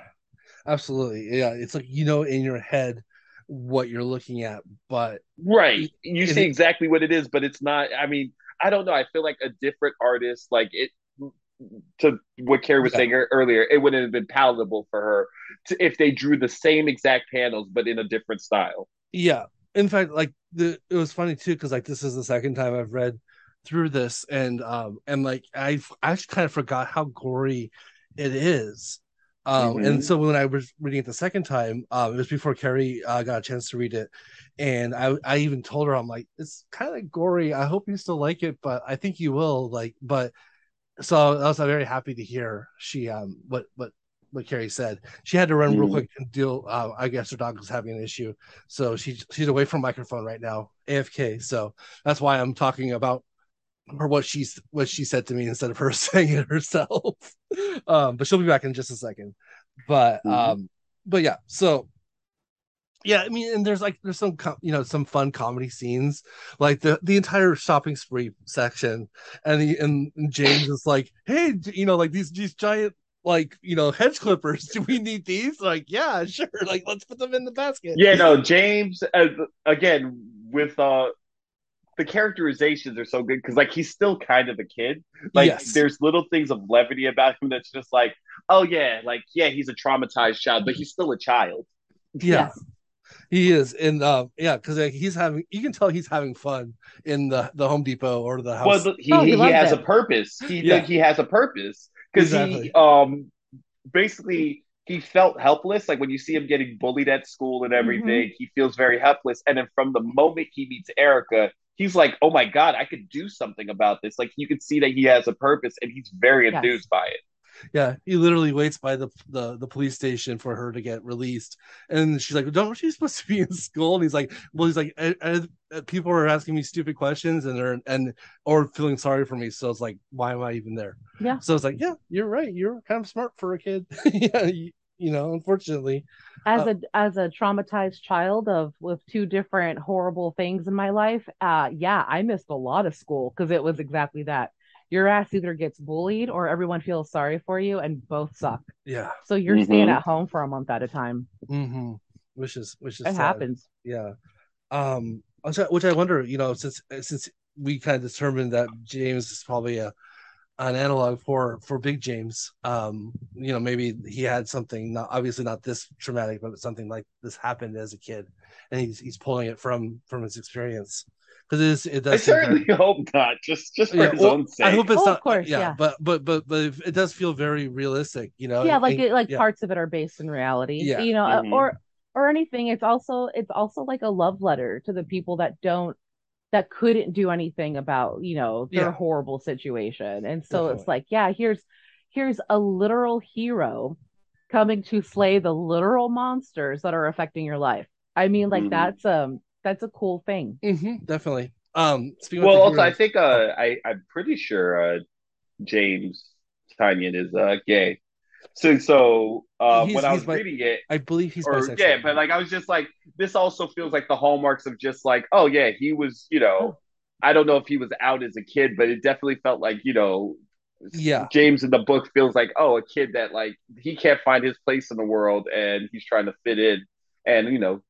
Speaker 1: absolutely. Yeah, it's like you know in your head what you're looking at, but
Speaker 3: right, you see it, exactly what it is, but it's not. I mean, I don't know. I feel like a different artist, like it, to what Carrie was saying earlier, it wouldn't have been palatable for her to, if they drew the same exact panels but in a different style.
Speaker 1: Yeah, in fact, like the it was funny too because like this is the second time I've read through this and um and like I've I kind of forgot how gory it is Um,
Speaker 3: Mhm.
Speaker 1: and so when I was reading it the second time, um, it was before Carrie uh, got a chance to read it, and I I even told her I'm like it's kind of gory. I hope you still like it, but I think you will. Like, but so I was very happy to hear she um what what what Carrie said. She had to run real
Speaker 3: Mhm.
Speaker 1: quick and deal. Uh, I guess her dog was having an issue, so she she's away from microphone right now, AFK. So that's why I'm talking about her what she's what she said to me instead of her saying it herself. um, but she'll be back in just a second. But
Speaker 3: Mhm.
Speaker 1: um, but yeah, so yeah, I mean, and there's like there's some com- you know some fun comedy scenes, like the the entire shopping spree section, and the and, and James is like, hey, you know, like these these giant like you know hedge clippers. Do we need these? Like, yeah, sure. Like, let's put them in the basket.
Speaker 3: Yeah, no, James uh, again with uh the characterizations are so good because like he's still kind of a kid. Like
Speaker 1: Yes.
Speaker 3: there's little things of levity about him that's just like, oh yeah, like yeah, he's a traumatized child, but he's still a child.
Speaker 1: yeah.
Speaker 2: Yes.
Speaker 1: He is, and uh, yeah, because like, he's having. You can tell he's having fun in the the Home Depot or the house.
Speaker 3: Well, he
Speaker 2: Oh, he
Speaker 3: he,
Speaker 2: loves
Speaker 3: has
Speaker 2: it.
Speaker 3: a purpose. He
Speaker 1: Yeah.
Speaker 3: he has a purpose because
Speaker 1: Exactly.
Speaker 3: he um basically he felt helpless. Like when you see him getting bullied at school and everything, he feels very helpless. And then from the moment he meets Erica, he's like, "Oh my god, I could do something about this." Like you can see that he has a purpose, and he's very
Speaker 2: Yes.
Speaker 3: enthused by it.
Speaker 1: yeah, he literally waits by the, the the police station for her to get released, and she's like, "Don't you supposed to be in school?" And he's like, "Well, he's like, I, I, people are asking me stupid questions, and they're and or feeling sorry for me, so it's like, why am I even there?"
Speaker 2: Yeah.
Speaker 1: So it's like, yeah, you're right. You're kind of smart for a kid. yeah, you, you know, unfortunately,
Speaker 2: as
Speaker 1: Uh,
Speaker 2: a as a traumatized child of with two different horrible things in my life uh yeah i missed a lot of school because it was exactly that your ass either gets bullied or everyone feels sorry for you and both suck
Speaker 1: yeah.
Speaker 2: so you're staying
Speaker 3: Mhm.
Speaker 2: at home for a month at a time
Speaker 1: Mm-hmm. Which is which is
Speaker 2: it
Speaker 1: sad.
Speaker 2: happens
Speaker 1: yeah um which I, which I wonder you know since since we kind of determined that james is probably a an analog for for big james um you know maybe he had something not obviously not this traumatic but something like this happened as a kid and he's he's pulling it from from his experience because it is it does
Speaker 3: I
Speaker 1: seem very-
Speaker 3: certainly hope not. Just just for
Speaker 1: Yeah,
Speaker 3: his
Speaker 1: well,
Speaker 3: own sake.
Speaker 1: I hope it's
Speaker 2: Oh, of
Speaker 1: not.
Speaker 2: course,
Speaker 1: yeah,
Speaker 2: yeah.
Speaker 1: but but but but it does feel very realistic, you know.
Speaker 2: yeah like
Speaker 1: and-
Speaker 2: it, like
Speaker 1: yeah.
Speaker 2: parts of it are based in reality
Speaker 1: Yeah.
Speaker 2: you know uh,
Speaker 3: Mhm.
Speaker 2: or or anything it's also it's also like a love letter to the people that don't that couldn't do anything about you know their
Speaker 1: Yeah.
Speaker 2: horrible situation and so it's like yeah here's here's a literal hero coming to slay the literal monsters that are affecting your life i mean like
Speaker 3: Mhm.
Speaker 2: that's um that's a cool thing
Speaker 1: Mhm, definitely. Um, speaking
Speaker 3: well,
Speaker 1: of the
Speaker 3: also I think uh, I I'm pretty sure uh, James Tynion is uh, gay. So so uh,
Speaker 1: He's-
Speaker 3: when I was
Speaker 1: bi-
Speaker 3: reading it,
Speaker 1: I believe he's
Speaker 3: or
Speaker 1: bisexual.
Speaker 3: yeah, but like I was just like, this also feels like the hallmarks of just like, oh yeah, he was, you know,
Speaker 2: Oh.
Speaker 3: I don't know if he was out as a kid, but it definitely felt like, you know,
Speaker 1: Yeah.
Speaker 3: James in the book feels like, oh, a kid that like he can't find his place in the world and he's trying to fit in, and you know,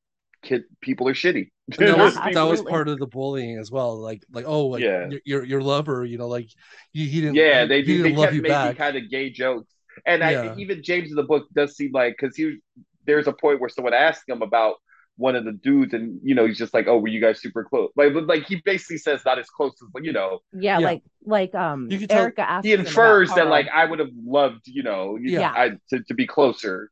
Speaker 3: kid people are shitty.
Speaker 1: And that was that was part of the bullying as well. Like like oh like
Speaker 3: Yeah.
Speaker 1: your, your lover, you know, like you, he didn't
Speaker 3: yeah, they
Speaker 1: he
Speaker 3: they
Speaker 1: didn't love
Speaker 3: kept
Speaker 1: you
Speaker 3: making
Speaker 1: back.
Speaker 3: kind of gay jokes, and I, even James in the book does seem like because he there's a point where someone asked him about one of the dudes, and you know he's just like, oh, were you guys super close? Like but, like he basically says not as close as you know.
Speaker 2: yeah,
Speaker 1: Yeah.
Speaker 2: like like um
Speaker 1: You can tell-
Speaker 2: erica asked
Speaker 3: He
Speaker 2: him about
Speaker 3: infers that like I would have loved you know you-
Speaker 2: Yeah.
Speaker 3: I, to to be closer.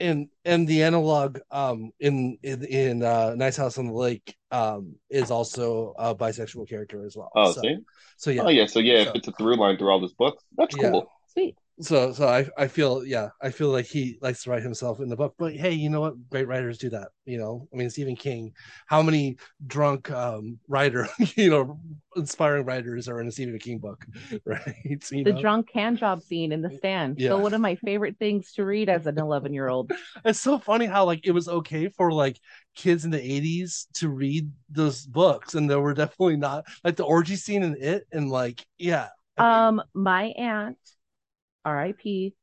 Speaker 1: and and the analog um in in, in uh Nice House on the Lake um is also a bisexual character as well.
Speaker 3: Oh,
Speaker 1: so,
Speaker 3: see,
Speaker 1: so yeah.
Speaker 3: oh yeah, so yeah,
Speaker 1: So-
Speaker 3: if it's a through line through all his books, that's
Speaker 1: Yeah.
Speaker 3: cool.
Speaker 2: sweet
Speaker 1: so so I I feel yeah I feel like he likes to write himself in the book but hey you know what? Great writers do that you know? I mean Stephen King how many drunk um writer you know inspiring writers are in a Stephen King book right? You
Speaker 2: the
Speaker 1: know?
Speaker 2: drunk hand job scene in the stand.
Speaker 1: Yeah.
Speaker 2: still one of my favorite things to read as an 11 year old
Speaker 1: it's so funny how like it was okay for like kids in the 80s to read those books and there were definitely not like the orgy scene in it and like yeah.
Speaker 2: Um, my aunt, R.I.P.,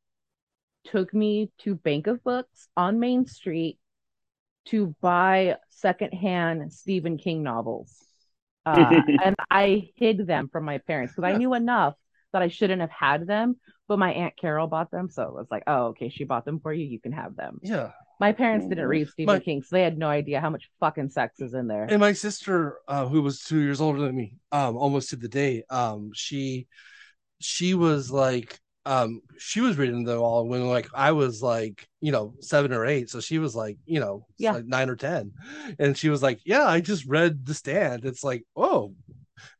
Speaker 2: took me to Bank of Books on Main Street to buy secondhand Stephen King novels. Uh, and I hid them from my parents because I knew enough that I shouldn't have had them. But my aunt Carol bought them, so it was like, oh, okay, she bought them for you. You can have them.
Speaker 1: yeah
Speaker 2: My parents didn't read Stephen
Speaker 1: My-
Speaker 2: King, so they had no idea how much fucking sex is in there.
Speaker 1: and my sister uh who was two years older than me um almost to the day um she she was like um she was reading them all when like I was like you know seven or eight, so she was like you know
Speaker 2: Yeah.
Speaker 1: like nine or ten, and she was like, yeah, I just read The Stand. It's like oh,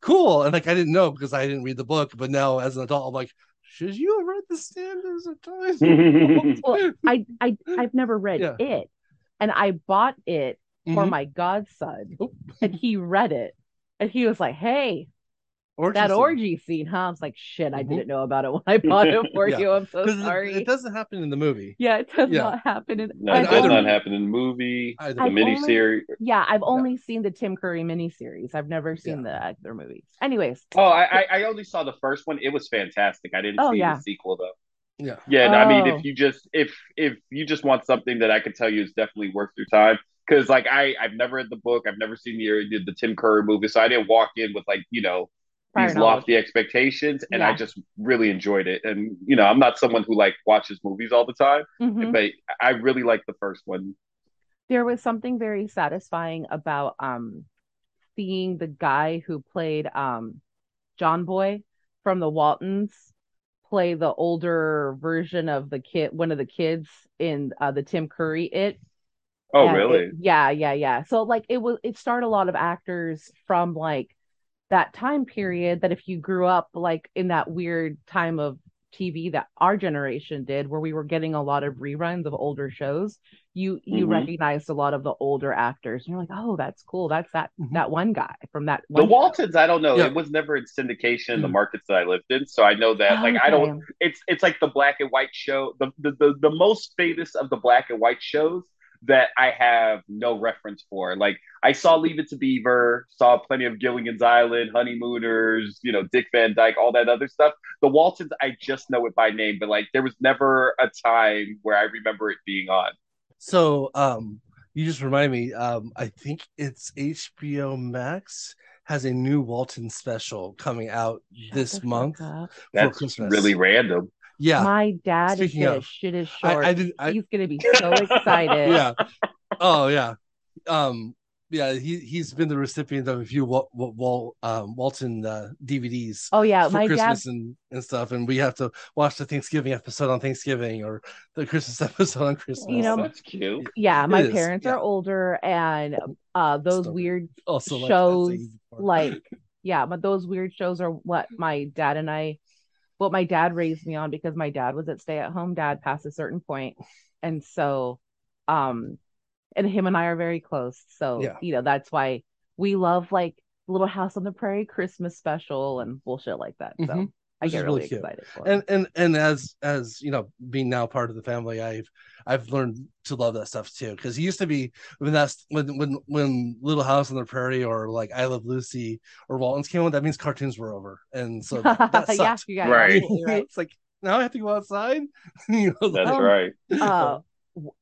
Speaker 1: cool, and like I didn't know because I didn't read the book, but now as an adult, I'm like, should you have read The Stand as a time?
Speaker 2: Well, I I I've never read
Speaker 1: Yeah.
Speaker 2: it, and I bought it for
Speaker 1: Mhm.
Speaker 2: my godson,
Speaker 1: Oh.
Speaker 2: and he read it, and he was like, "Hey,
Speaker 1: Orgy
Speaker 2: that
Speaker 1: scene.
Speaker 2: orgy scene, huh?" I was like, "Shit, I
Speaker 1: Mhm.
Speaker 2: didn't know about it when I bought it for
Speaker 1: Yeah.
Speaker 2: you. I'm so sorry."
Speaker 1: It, doesn't happen in the movie.
Speaker 2: yeah, it does
Speaker 1: Yeah.
Speaker 2: not happen. In,
Speaker 3: No, it does
Speaker 1: either-
Speaker 3: not happen in the movie,
Speaker 1: Either
Speaker 3: the
Speaker 2: I've only- yeah, I've only seen the Tim Curry miniseries. I've never seen the other movies. Anyways,
Speaker 3: Oh, I, I I only saw the first one. It was fantastic. I didn't
Speaker 2: Oh,
Speaker 3: see
Speaker 2: yeah.
Speaker 3: the sequel though.
Speaker 1: Yeah.
Speaker 3: Yeah, I mean,
Speaker 2: Oh.
Speaker 3: if you just if if you just want something that I could tell you is definitely worth your time, because like I I've never read the book, I've never seen the the Tim Curry movie, so I didn't walk in with like you know
Speaker 2: prior
Speaker 3: these
Speaker 2: knowledge.
Speaker 3: lofty expectations, and I just really enjoyed it. And you know, I'm not someone who like watches movies all the time,
Speaker 2: Mhm.
Speaker 3: but I really like the first one.
Speaker 2: there was something very satisfying about um seeing the guy who played um John Boy from the Waltons play the older version of the kid one of the kids in uh, the Tim Curry it
Speaker 3: Oh,
Speaker 2: And
Speaker 3: really?
Speaker 2: it- yeah yeah yeah so like it was it started a lot of actors from like that time period that if you grew up like in that weird time of TV that our generation did where we were getting a lot of reruns of older shows you you
Speaker 3: Mhm.
Speaker 2: recognized a lot of the older actors and you're like oh that's cool that's that
Speaker 1: Mhm.
Speaker 2: that one guy from that
Speaker 3: The
Speaker 2: one show.
Speaker 3: Waltons, I don't know.
Speaker 1: Yeah.
Speaker 3: It was never in syndication in the
Speaker 1: Mhm.
Speaker 3: markets that I lived in, so I know that. Like, I don't. It's it's like the black and white show, the the the, the most famous of the black and white shows that I have no reference for. Like, I saw Leave It to Beaver, saw plenty of Gilligan's Island, Honeymooners, you know, Dick Van Dyke, all that other stuff. The Waltons, I just know it by name, but like, there was never a time where I remember it being on.
Speaker 1: So um you just remind me, um, I think it's HBO Max has a new Walton special coming out
Speaker 2: Shut
Speaker 1: this month
Speaker 2: up.
Speaker 1: for
Speaker 3: That's
Speaker 1: Christmas.
Speaker 3: really random.
Speaker 1: Yeah.
Speaker 2: My dad
Speaker 1: Speaking
Speaker 2: is gonna
Speaker 1: of,
Speaker 2: shit his shorts.
Speaker 1: I did- I-
Speaker 2: He's gonna be so excited.
Speaker 1: yeah. Oh yeah. Um yeah, he he's been the recipient of a few Wal, Wal, Wal um Walton uh, DVDs
Speaker 2: Oh yeah,
Speaker 1: for
Speaker 2: my dad
Speaker 1: Christmas and, and stuff, and we have to watch the Thanksgiving episode on Thanksgiving or the Christmas episode on Christmas.
Speaker 2: You know,
Speaker 3: that's cute.
Speaker 2: yeah, my
Speaker 1: is,
Speaker 2: parents
Speaker 1: yeah.
Speaker 2: are older and uh those
Speaker 1: Still
Speaker 2: weird
Speaker 1: also
Speaker 2: shows,
Speaker 1: that's easy part.
Speaker 2: like yeah, but those weird shows are what my dad and I what my dad raised me on because my dad was at stay at home dad past a certain. And so um and him and I are very close. So
Speaker 1: Yeah.
Speaker 2: you know, that's why we love like Little House on the Prairie Christmas special and bullshit like that. So
Speaker 1: Mhm.
Speaker 2: I get really,
Speaker 1: really
Speaker 2: excited for
Speaker 1: and
Speaker 2: it.
Speaker 1: and and as as you know being now part of the family i've i've learned to love that stuff too because it used to be when that's when when when little house on the prairie or like i love lucy or waltons came on that means cartoons were over and so that, that
Speaker 2: yeah, you got
Speaker 3: Right.
Speaker 2: right.
Speaker 1: it's like now i have to go outside you know
Speaker 3: That's
Speaker 2: Um,
Speaker 3: right.
Speaker 2: uh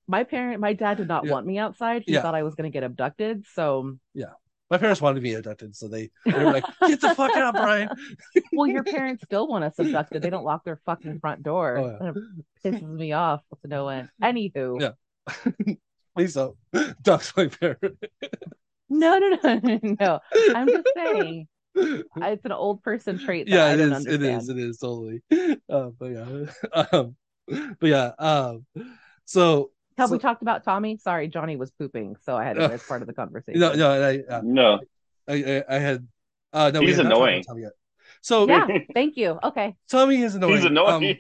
Speaker 2: my parent my dad did not
Speaker 1: Yeah.
Speaker 2: want me outside he
Speaker 1: Yeah.
Speaker 2: thought i was going to get abducted so
Speaker 1: my parents wanted to be abducted so they, they were like get the fuck out brian
Speaker 2: well your parents still want us abducted they don't lock their fucking front door
Speaker 1: Oh, yeah.
Speaker 2: it pisses me off to no end anywho
Speaker 1: Yeah. please don't dox my parent
Speaker 2: no no no no i'm just saying it's an old person trait that
Speaker 1: yeah, it is. It is. It is totally. Uh, but yeah, um, but yeah. Um, so
Speaker 2: have we talked about tommy sorry johnny was pooping so i had to
Speaker 1: Uh,
Speaker 2: miss part of the conversation
Speaker 1: no, no, I, uh,
Speaker 3: No.
Speaker 1: I, I, I had. Uh, no, we
Speaker 3: He's
Speaker 1: had not talked
Speaker 3: annoying.
Speaker 1: Tommy yet. So
Speaker 2: yeah thank you okay
Speaker 1: Tommy is annoying.
Speaker 3: He's annoying.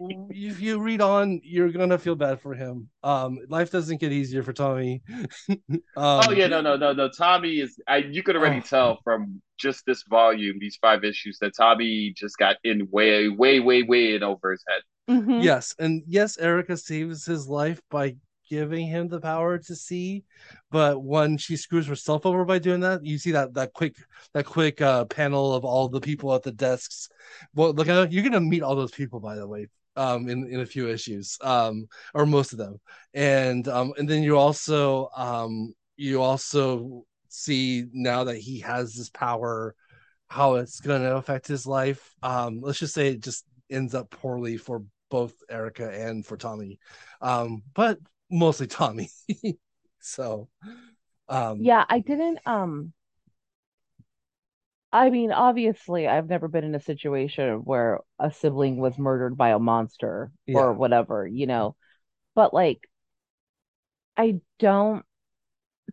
Speaker 1: Um, if you read on, you're gonna feel bad for him. Um, life doesn't get easier for Tommy. um,
Speaker 3: oh yeah, no, no, no, no. Tommy is. I you could already
Speaker 1: Oh.
Speaker 3: tell from just this volume, these five issues, that Tommy just got in way, way, way, way in over his head.
Speaker 2: Mhm.
Speaker 1: Yes, and yes, Erica saves his life by giving him the power to see, but when she screws herself over by doing that, you see that that quick that quick uh panel of all the people at the desks. Well, look at you're gonna meet all those people by the way, um, in in a few issues, um, or most of them, and um, and then you also um you also see now that he has this power how it's going to affect his life. Um let's just say it just ends up poorly for both erica and for tommy. Um but mostly tommy so um
Speaker 2: yeah i didn't um I mean, obviously, I've never been in a situation where a sibling was murdered by a monster
Speaker 1: Yeah.
Speaker 2: or whatever, you know. But like, I don't.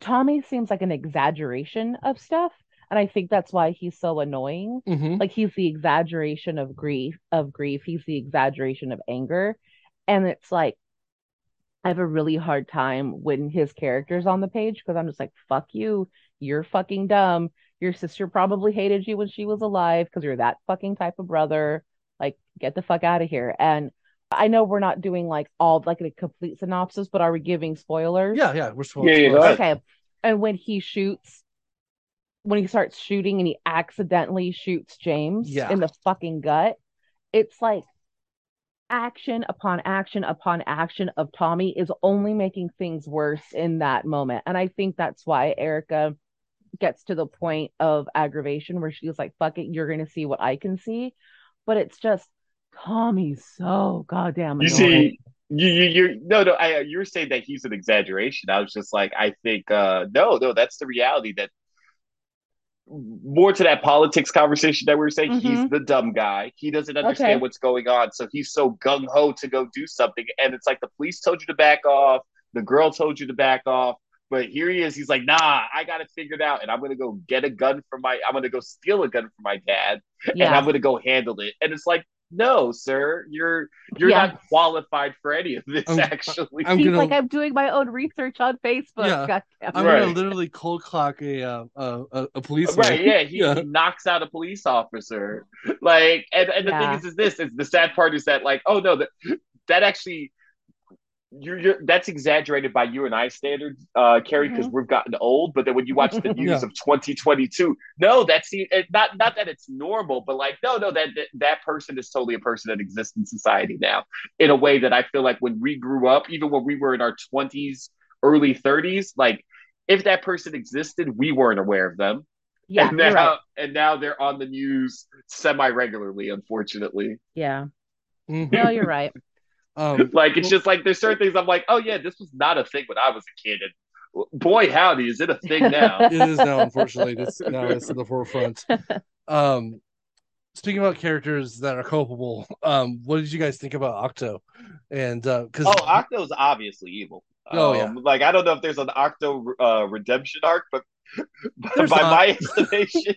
Speaker 2: Tommy seems like an exaggeration of stuff, and I think that's why he's so annoying.
Speaker 1: Mhm.
Speaker 2: Like he's the exaggeration of grief, of grief. He's the exaggeration of anger, and it's like I have a really hard time when his character's on the page because I'm just like, fuck you, you're fucking dumb. Your sister probably hated you when she was alive because you're that fucking type of brother. Like, get the fuck out of here. And I know we're not doing like all like a complete synopsis, but are we giving spoilers?
Speaker 1: Yeah, yeah, we're supposed
Speaker 3: Yeah, yeah.
Speaker 2: Okay. And when he shoots, when he starts shooting and he accidentally shoots James
Speaker 1: Yeah.
Speaker 2: in the fucking gut, it's like action upon action upon action of Tommy is only making things worse in that moment. And I think that's why Erica gets to the point of aggravation where she's like, fuck it, you're going to see what I can see. But it's just, Tommy's so goddamn
Speaker 3: You see, you you you no no. I you're saying that he's an exaggeration. I was just like, I think uh no no. That's the reality. That more to that politics conversation that we were saying. He's
Speaker 2: Mhm.
Speaker 3: the dumb guy. He doesn't understand
Speaker 2: Okay.
Speaker 3: what's going on, so he's so gung ho to go do something. And it's like the police told you to back off. The girl told you to back off. But here he is. He's like, nah, I got it figured out, and I'm gonna go get a gun from my. I'm gonna go steal a gun from my dad, and I'm gonna go handle it. And it's like, no, sir, you're you're
Speaker 2: Yeah.
Speaker 3: not qualified for any of this.
Speaker 1: I'm-
Speaker 3: actually,
Speaker 1: I'm
Speaker 2: He's
Speaker 1: gonna
Speaker 2: like, I'm doing my own research on Facebook.
Speaker 1: Yeah. I'm.
Speaker 3: Right.
Speaker 1: gonna literally cold clock a uh, a, a, a policeman.
Speaker 3: right? Yeah, he,
Speaker 1: Yeah.
Speaker 3: he knocks out a police officer. Like, and, and the
Speaker 2: Yeah.
Speaker 3: thing is, is this is the sad part is that like, oh no, that that actually. You're, you're that's exaggerated by you and I standards, uh, Carrie, because we've gotten old. But then when you watch the news
Speaker 1: Yeah.
Speaker 3: of 2022, no, that's it, not not that it's normal, but like no, no, that, that that person is totally a person that exists in society now in a way that I feel like when we grew up, even when we were in our 20s, early 30s, like if that person existed, we weren't aware of them
Speaker 2: Yeah,
Speaker 3: and now
Speaker 2: right.
Speaker 3: and now they're on the news semi regularly, unfortunately.
Speaker 2: Yeah.
Speaker 1: Mhm.
Speaker 2: No, you're right.
Speaker 1: Um,
Speaker 3: Like it's just like there's certain things I'm like, oh yeah, this was not a thing when I was a kid, and boy howdy, is it a thing now?
Speaker 1: it is now, unfortunately. It's now it's in the forefront. Um, speaking about characters that are culpable, um, what did you guys think about Octo? And because
Speaker 3: oh, Octo's obviously evil.
Speaker 1: Oh,
Speaker 3: Um,
Speaker 1: yeah.
Speaker 3: like I don't know if there's an Octo uh, redemption arc, but by
Speaker 1: not.
Speaker 3: my estimation,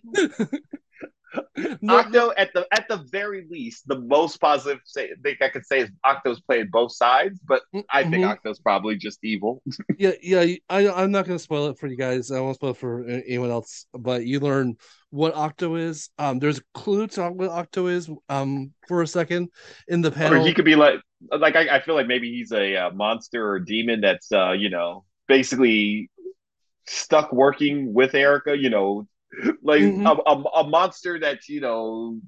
Speaker 3: Octo at the at the very least, the most positive say, thing I could say is Octo's playing both sides, but I think
Speaker 1: Mhm.
Speaker 3: Octo's probably just evil.
Speaker 1: yeah, yeah. I, I'm not going to spoil it for you guys. I won't spoil it for anyone else. But you learn what Octo is. Um, there's a clue to what Octo is. Um, for a second in the
Speaker 3: Or
Speaker 1: panel.
Speaker 3: he could be like, like I, I feel like maybe he's a, uh monster or a demon that's, uh, you know, basically stuck working with Erica. You know, like
Speaker 1: Mhm.
Speaker 3: a, a, a monster that's you know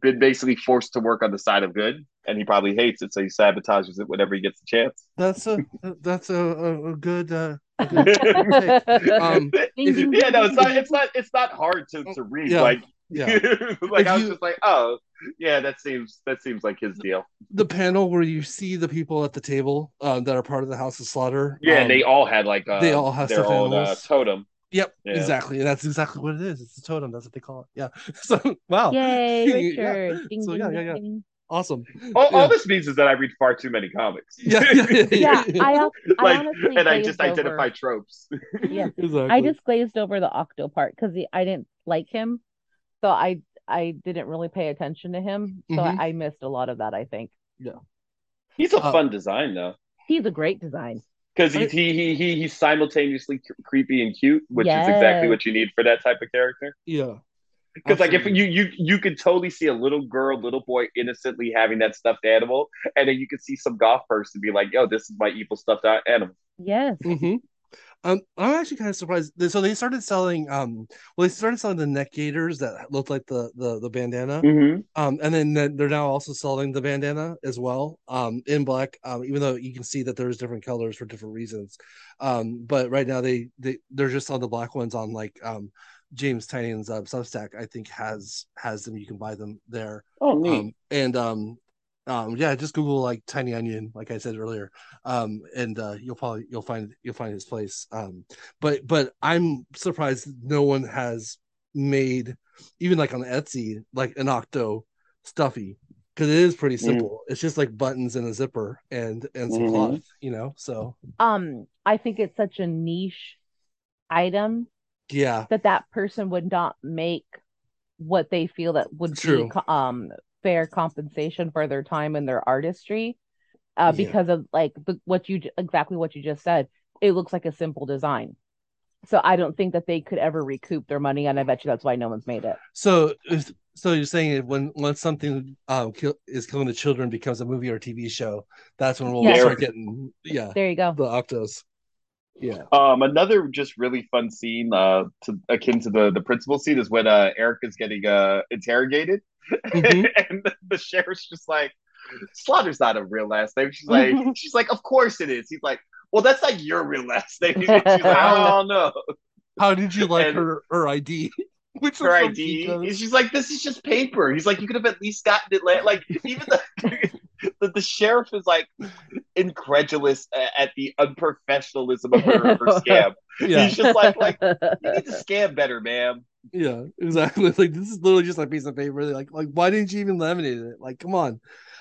Speaker 3: been basically forced to work on the side of good, and he probably hates it, so he sabotages it whenever he gets the chance.
Speaker 1: That's a that's a, a, a good. Uh, Um, you-
Speaker 3: yeah, no, it's not. It's not. It's not hard to, to read.
Speaker 1: Yeah,
Speaker 3: Like,
Speaker 1: yeah.
Speaker 3: like
Speaker 1: If
Speaker 3: I was
Speaker 1: you-
Speaker 3: just like, oh, yeah, that seems that seems like his deal.
Speaker 1: the panel where you see the people at the table um, that are part of the House of Slaughter.
Speaker 3: Yeah,
Speaker 1: um,
Speaker 3: and they all had like uh,
Speaker 1: they all have
Speaker 3: their own uh, totem.
Speaker 1: Yep,
Speaker 3: Yeah.
Speaker 1: exactly, that's exactly what it is. It's a totem. That's what they call it. Yeah. So wow,
Speaker 2: Yay,
Speaker 1: Yeah.
Speaker 2: Ding,
Speaker 1: So,
Speaker 2: ding,
Speaker 1: yeah, yeah, yeah.
Speaker 2: ding.
Speaker 1: awesome.
Speaker 3: All,
Speaker 1: yeah.
Speaker 3: all this means is that I read far too many comics.
Speaker 1: Yeah, yeah, yeah,
Speaker 2: Yeah, I, I
Speaker 3: like,
Speaker 2: honestly
Speaker 3: and I
Speaker 2: glazed
Speaker 3: just identify tropes.
Speaker 2: Yeah,
Speaker 1: exactly.
Speaker 2: I just glazed over the Octo part because I didn't like him, so I I didn't really pay attention to him, so
Speaker 1: Mhm.
Speaker 2: I, I missed a lot of that. I think Yeah.
Speaker 3: He's a
Speaker 1: Uh,
Speaker 3: fun design though,
Speaker 2: he's a great design.
Speaker 3: Because
Speaker 1: I-
Speaker 3: he, he he he he's simultaneously cr- creepy and cute, which is exactly what you need for that type of character.
Speaker 1: yeah.
Speaker 3: Because like if you you you could totally see a little girl, little boy innocently having that stuffed animal, and then you could see some golf person be like, "Yo, this is my evil stuffed animal."
Speaker 2: Yes.
Speaker 1: hmm Um, I'm actually kind of surprised. So they started selling, um, well, they started selling the neck gaiters that looked like the the the bandana,
Speaker 3: Mm-hmm.
Speaker 1: um, and then they're now also selling the bandana as well, um, in black. Um, even though you can see that there's different colors for different reasons, um, but right now they they they're just on the black ones on like um James Tynion's uh, Substack. I think has has them. You can buy them there.
Speaker 3: Oh, neat.
Speaker 1: um and um um yeah just google like tiny onion like i said earlier um and uh you'll probably you'll find you'll find his place um but but i'm surprised no one has made even like on Etsy, like an octo stuffy because it is pretty
Speaker 3: Mm-hmm.
Speaker 1: simple. It's just like buttons and a zipper and and some
Speaker 3: Mhm.
Speaker 1: cloth, you know. So
Speaker 2: Um, I think it's such a niche item
Speaker 1: yeah,
Speaker 2: that that person would not make what they feel that would
Speaker 1: True.
Speaker 2: be co- um fair compensation for their time and their artistry uh
Speaker 1: Yeah.
Speaker 2: because of like the, what you exactly what you just said it looks like a simple design so i don't think that they could ever recoup their money and i bet you that's why no one's made it
Speaker 1: So, so you're saying when once something um kill, is killing the children becomes a movie or TV show, that's when we'll
Speaker 2: Yeah.
Speaker 1: start getting yeah
Speaker 2: there you go
Speaker 1: the octos. Yeah,
Speaker 3: Um, another just really fun scene, uh, to, akin to the the principal scene, is when uh Erica's getting uh interrogated,
Speaker 1: Mhm.
Speaker 3: and the, the sheriff's just like, "Slaughter's not a real last name." She's like, "She's like, of course it is." He's like, "Well, that's not your real last name." She's like, "I don't know."
Speaker 1: How did you like
Speaker 3: And-
Speaker 1: her her ID? Which
Speaker 3: Her ID. She's like, "This is just paper." He's like, "You could have at least gotten it." La-. Like even the, the the sheriff is like incredulous at the unprofessionalism of her, her scam.
Speaker 1: Yeah,
Speaker 3: He's just like, like you need to scam better, ma'am.
Speaker 1: yeah, exactly. Like this is literally just a piece of paper. They're like, like why didn't you even laminate it? Like, come on.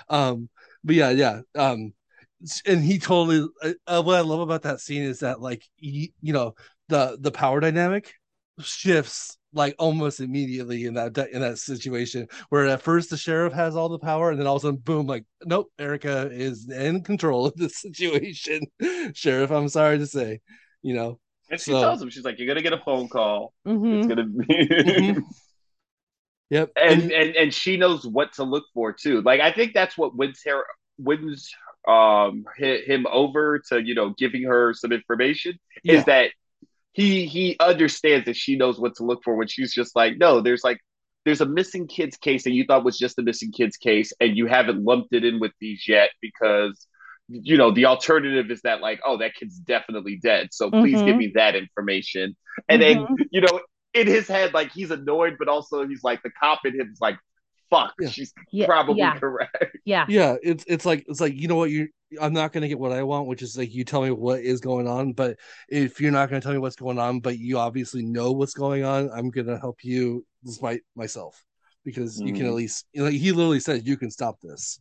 Speaker 1: Um, but yeah, yeah. Um, and he totally. Uh, uh, what I love about that scene is that like you know the the power dynamic shifts like almost immediately in that in that situation where at first the sheriff has all the power and then all of a sudden boom like nope erica is in control of this situation sheriff i'm sorry to say you know
Speaker 3: And she
Speaker 1: So-
Speaker 3: tells him, she's like, "You're gonna get a phone call.
Speaker 2: Mhm.
Speaker 3: It's gonna be."
Speaker 1: Mhm. yep
Speaker 3: and, and and she knows what to look for too. Like I think that's what wins her wins um hi- him over to you know giving her some information
Speaker 1: yeah.
Speaker 3: is that he he understands that she knows what to look for when she's just like no there's like there's a missing kids case that you thought was just a missing kids case and you haven't lumped it in with these yet because you know the alternative is that like oh that kid's definitely dead. So please
Speaker 2: Mhm.
Speaker 3: give me that information. And then you know in his head like he's annoyed but also he's like the cop in him is like fuck.
Speaker 1: Yeah.
Speaker 3: she's
Speaker 2: yeah
Speaker 3: probably
Speaker 2: yeah.
Speaker 3: correct.
Speaker 2: Yeah.
Speaker 1: Yeah it's it's like it's like you know what you i'm not going to get what i want which is like you tell me what is going on but if you're not going to tell me what's going on but you obviously know what's going on i'm going to help you despite myself. Because you can at
Speaker 3: Mhm.
Speaker 1: least you know he literally says you can stop this.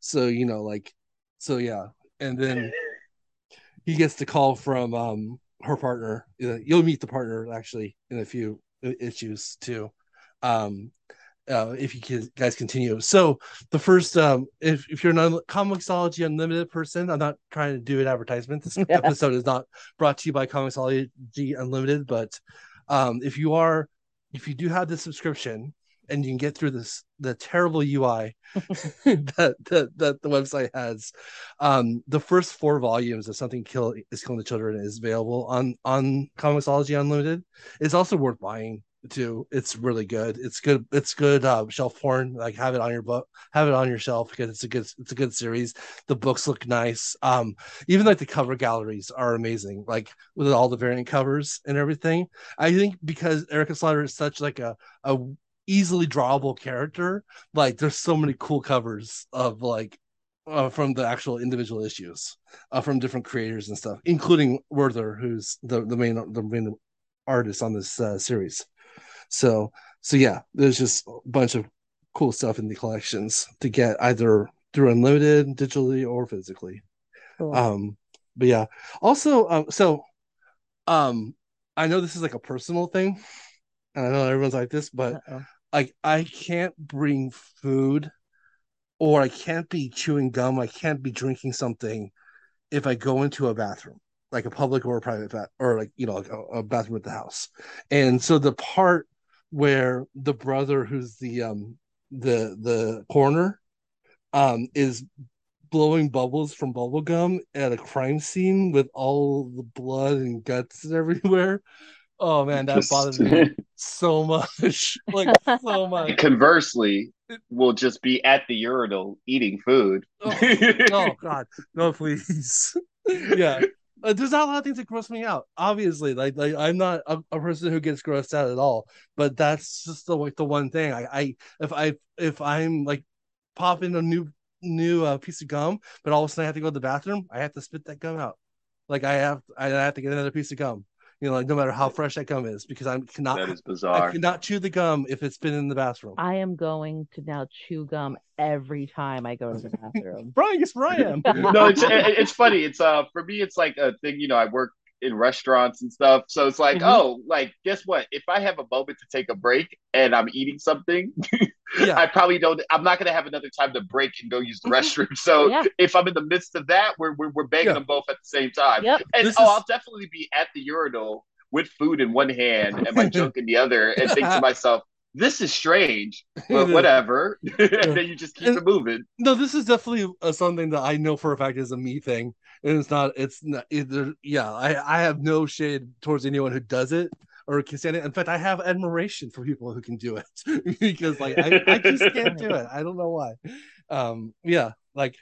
Speaker 1: So you know like so yeah. And then he gets the call from um her partner Uh, you'll meet the partner actually in a few issues too. Um uh, if you guys continue. So the first, um, if, if you're a Comixology Unlimited person, I'm not trying to do an advertisement. This episode is not brought to you by Comixology Unlimited, but um, if you are, if you do have the subscription and you can get through this the terrible UI that, that that the website has, um, the first four volumes of Something Kill is Killing the Children is available on on Comixology Unlimited. It's also worth buying too. It's really good. It's good. It's good uh, shelf porn. Like have it on your book, have it on your shelf because it's a good. It's a good series. The books look nice. Um, even like the cover galleries are amazing. Like with all the variant covers and everything. I think because Erica Slaughter is such like a a easily drawable character. Like there's so many cool covers of like uh, from the actual individual issues uh, from different creators and stuff, including Werther, who's the the main the main artist on this uh, series. So so yeah, there's just a bunch of cool stuff in the collections to get either through unlimited digitally or physically.
Speaker 2: Cool.
Speaker 1: Um, but yeah, also um, so um, I know this is like a personal thing, and I know everyone's like this, but like I can't bring food or I can't be chewing gum, I can't be drinking something if I go into a bathroom, like a public or a private bath, or like you know, like a, a bathroom at the house. And so the part where the brother who's the um the the coroner um is blowing bubbles from bubble gum at a crime scene with all the blood and guts everywhere. Oh man, that
Speaker 3: Just-
Speaker 1: bothered me so much. Like so much.
Speaker 3: conversely will just be at the urinal eating food
Speaker 1: Oh, oh god no please yeah uh, there's not a lot of things that gross me out obviously like like i'm not a, a person who gets grossed out at all but that's just the like the one thing i i if i if i'm like popping a new new uh, piece of gum but all of a sudden i have to go to the bathroom i have to spit that gum out. Like i have i have to get another piece of gum You know, like no matter how fresh that gum is, because I cannot
Speaker 3: That is bizarre.
Speaker 1: I cannot chew the gum if it's been in the bathroom.
Speaker 2: I am going to now chew gum every time I go to the bathroom.
Speaker 1: Brian, yes, Brian.
Speaker 3: no, it's it- it's funny. It's uh for me, it's like a thing. You know, I work in restaurants and stuff, so it's like,
Speaker 1: Mhm.
Speaker 3: oh, like guess what? If I have a moment to take a break and I'm eating something,
Speaker 1: Yeah.
Speaker 3: I probably don't. I'm not gonna have another time to break and go use the restroom. So
Speaker 2: Yeah.
Speaker 3: if I'm in the midst of that, we're we're, we're banging
Speaker 1: Yeah.
Speaker 3: them both at the same time.
Speaker 2: Yep.
Speaker 3: And
Speaker 1: This
Speaker 3: oh,
Speaker 1: is-
Speaker 3: I'll definitely be at the urinal with food in one hand and my junk in the other, and think to myself. This is strange, but whatever. and then you just keep
Speaker 1: And-
Speaker 3: it moving.
Speaker 1: no, this is definitely uh, something that I know for a fact is a me thing, and it's not. It's not. Either, yeah, I I have no shade towards anyone who does it or can stand it. In fact, I have admiration for people who can do it because like I, I just can't do it. I don't know why. Um, yeah, like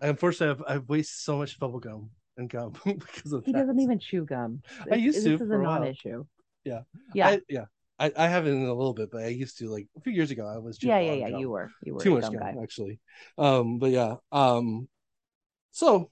Speaker 1: unfortunately, I've, I've wasted so much bubble gum and gum because of
Speaker 2: He
Speaker 1: that.
Speaker 2: doesn't even chew gum.
Speaker 1: I
Speaker 2: This-
Speaker 1: used to
Speaker 2: This is a
Speaker 1: a
Speaker 2: non-issue.
Speaker 1: Yeah.
Speaker 2: Yeah.
Speaker 1: I, yeah. I, I haven't in a little bit, but I used to like a few years ago. I was
Speaker 2: yeah, yeah, yeah.
Speaker 1: gum.
Speaker 2: You were. You were
Speaker 1: too much
Speaker 2: gum
Speaker 1: gum
Speaker 2: guy.
Speaker 1: actually. Um, but yeah. Um, so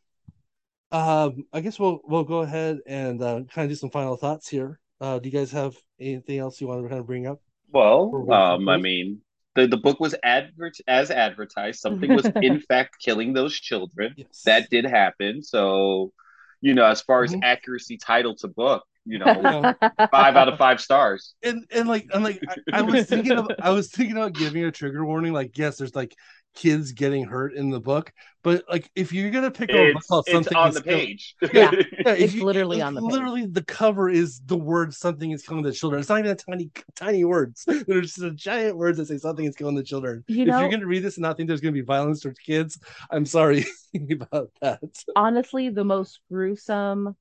Speaker 1: um, I guess we'll we'll go ahead and uh, kind of do some final thoughts here. Uh, do you guys have anything else you want to kind of bring up?
Speaker 3: Well, um, I mean, the, the book was advert as advertised. Something was in fact killing those children.
Speaker 1: Yes.
Speaker 3: That did happen. So, you know, as far as
Speaker 1: Mhm.
Speaker 3: accuracy title to book, you know, five out of five stars.
Speaker 1: and and like and like I, I was thinking of I was thinking about giving a trigger warning. Like, yes, there's like kids getting hurt in the book, but like if you're gonna pick up a book
Speaker 3: It's,
Speaker 1: about
Speaker 3: it's
Speaker 1: something
Speaker 3: on the
Speaker 1: kill-
Speaker 3: page.
Speaker 2: Yeah.
Speaker 1: Yeah, if
Speaker 2: It's literally on the page.
Speaker 1: Literally, the cover is the word "something is killing the children." It's not even a tiny, tiny words. There's just giant words that say "something is killing the children."
Speaker 2: You
Speaker 1: if you're going to read this and not think there's going to be violence towards kids, I'm sorry about that.
Speaker 2: Honestly, the most gruesome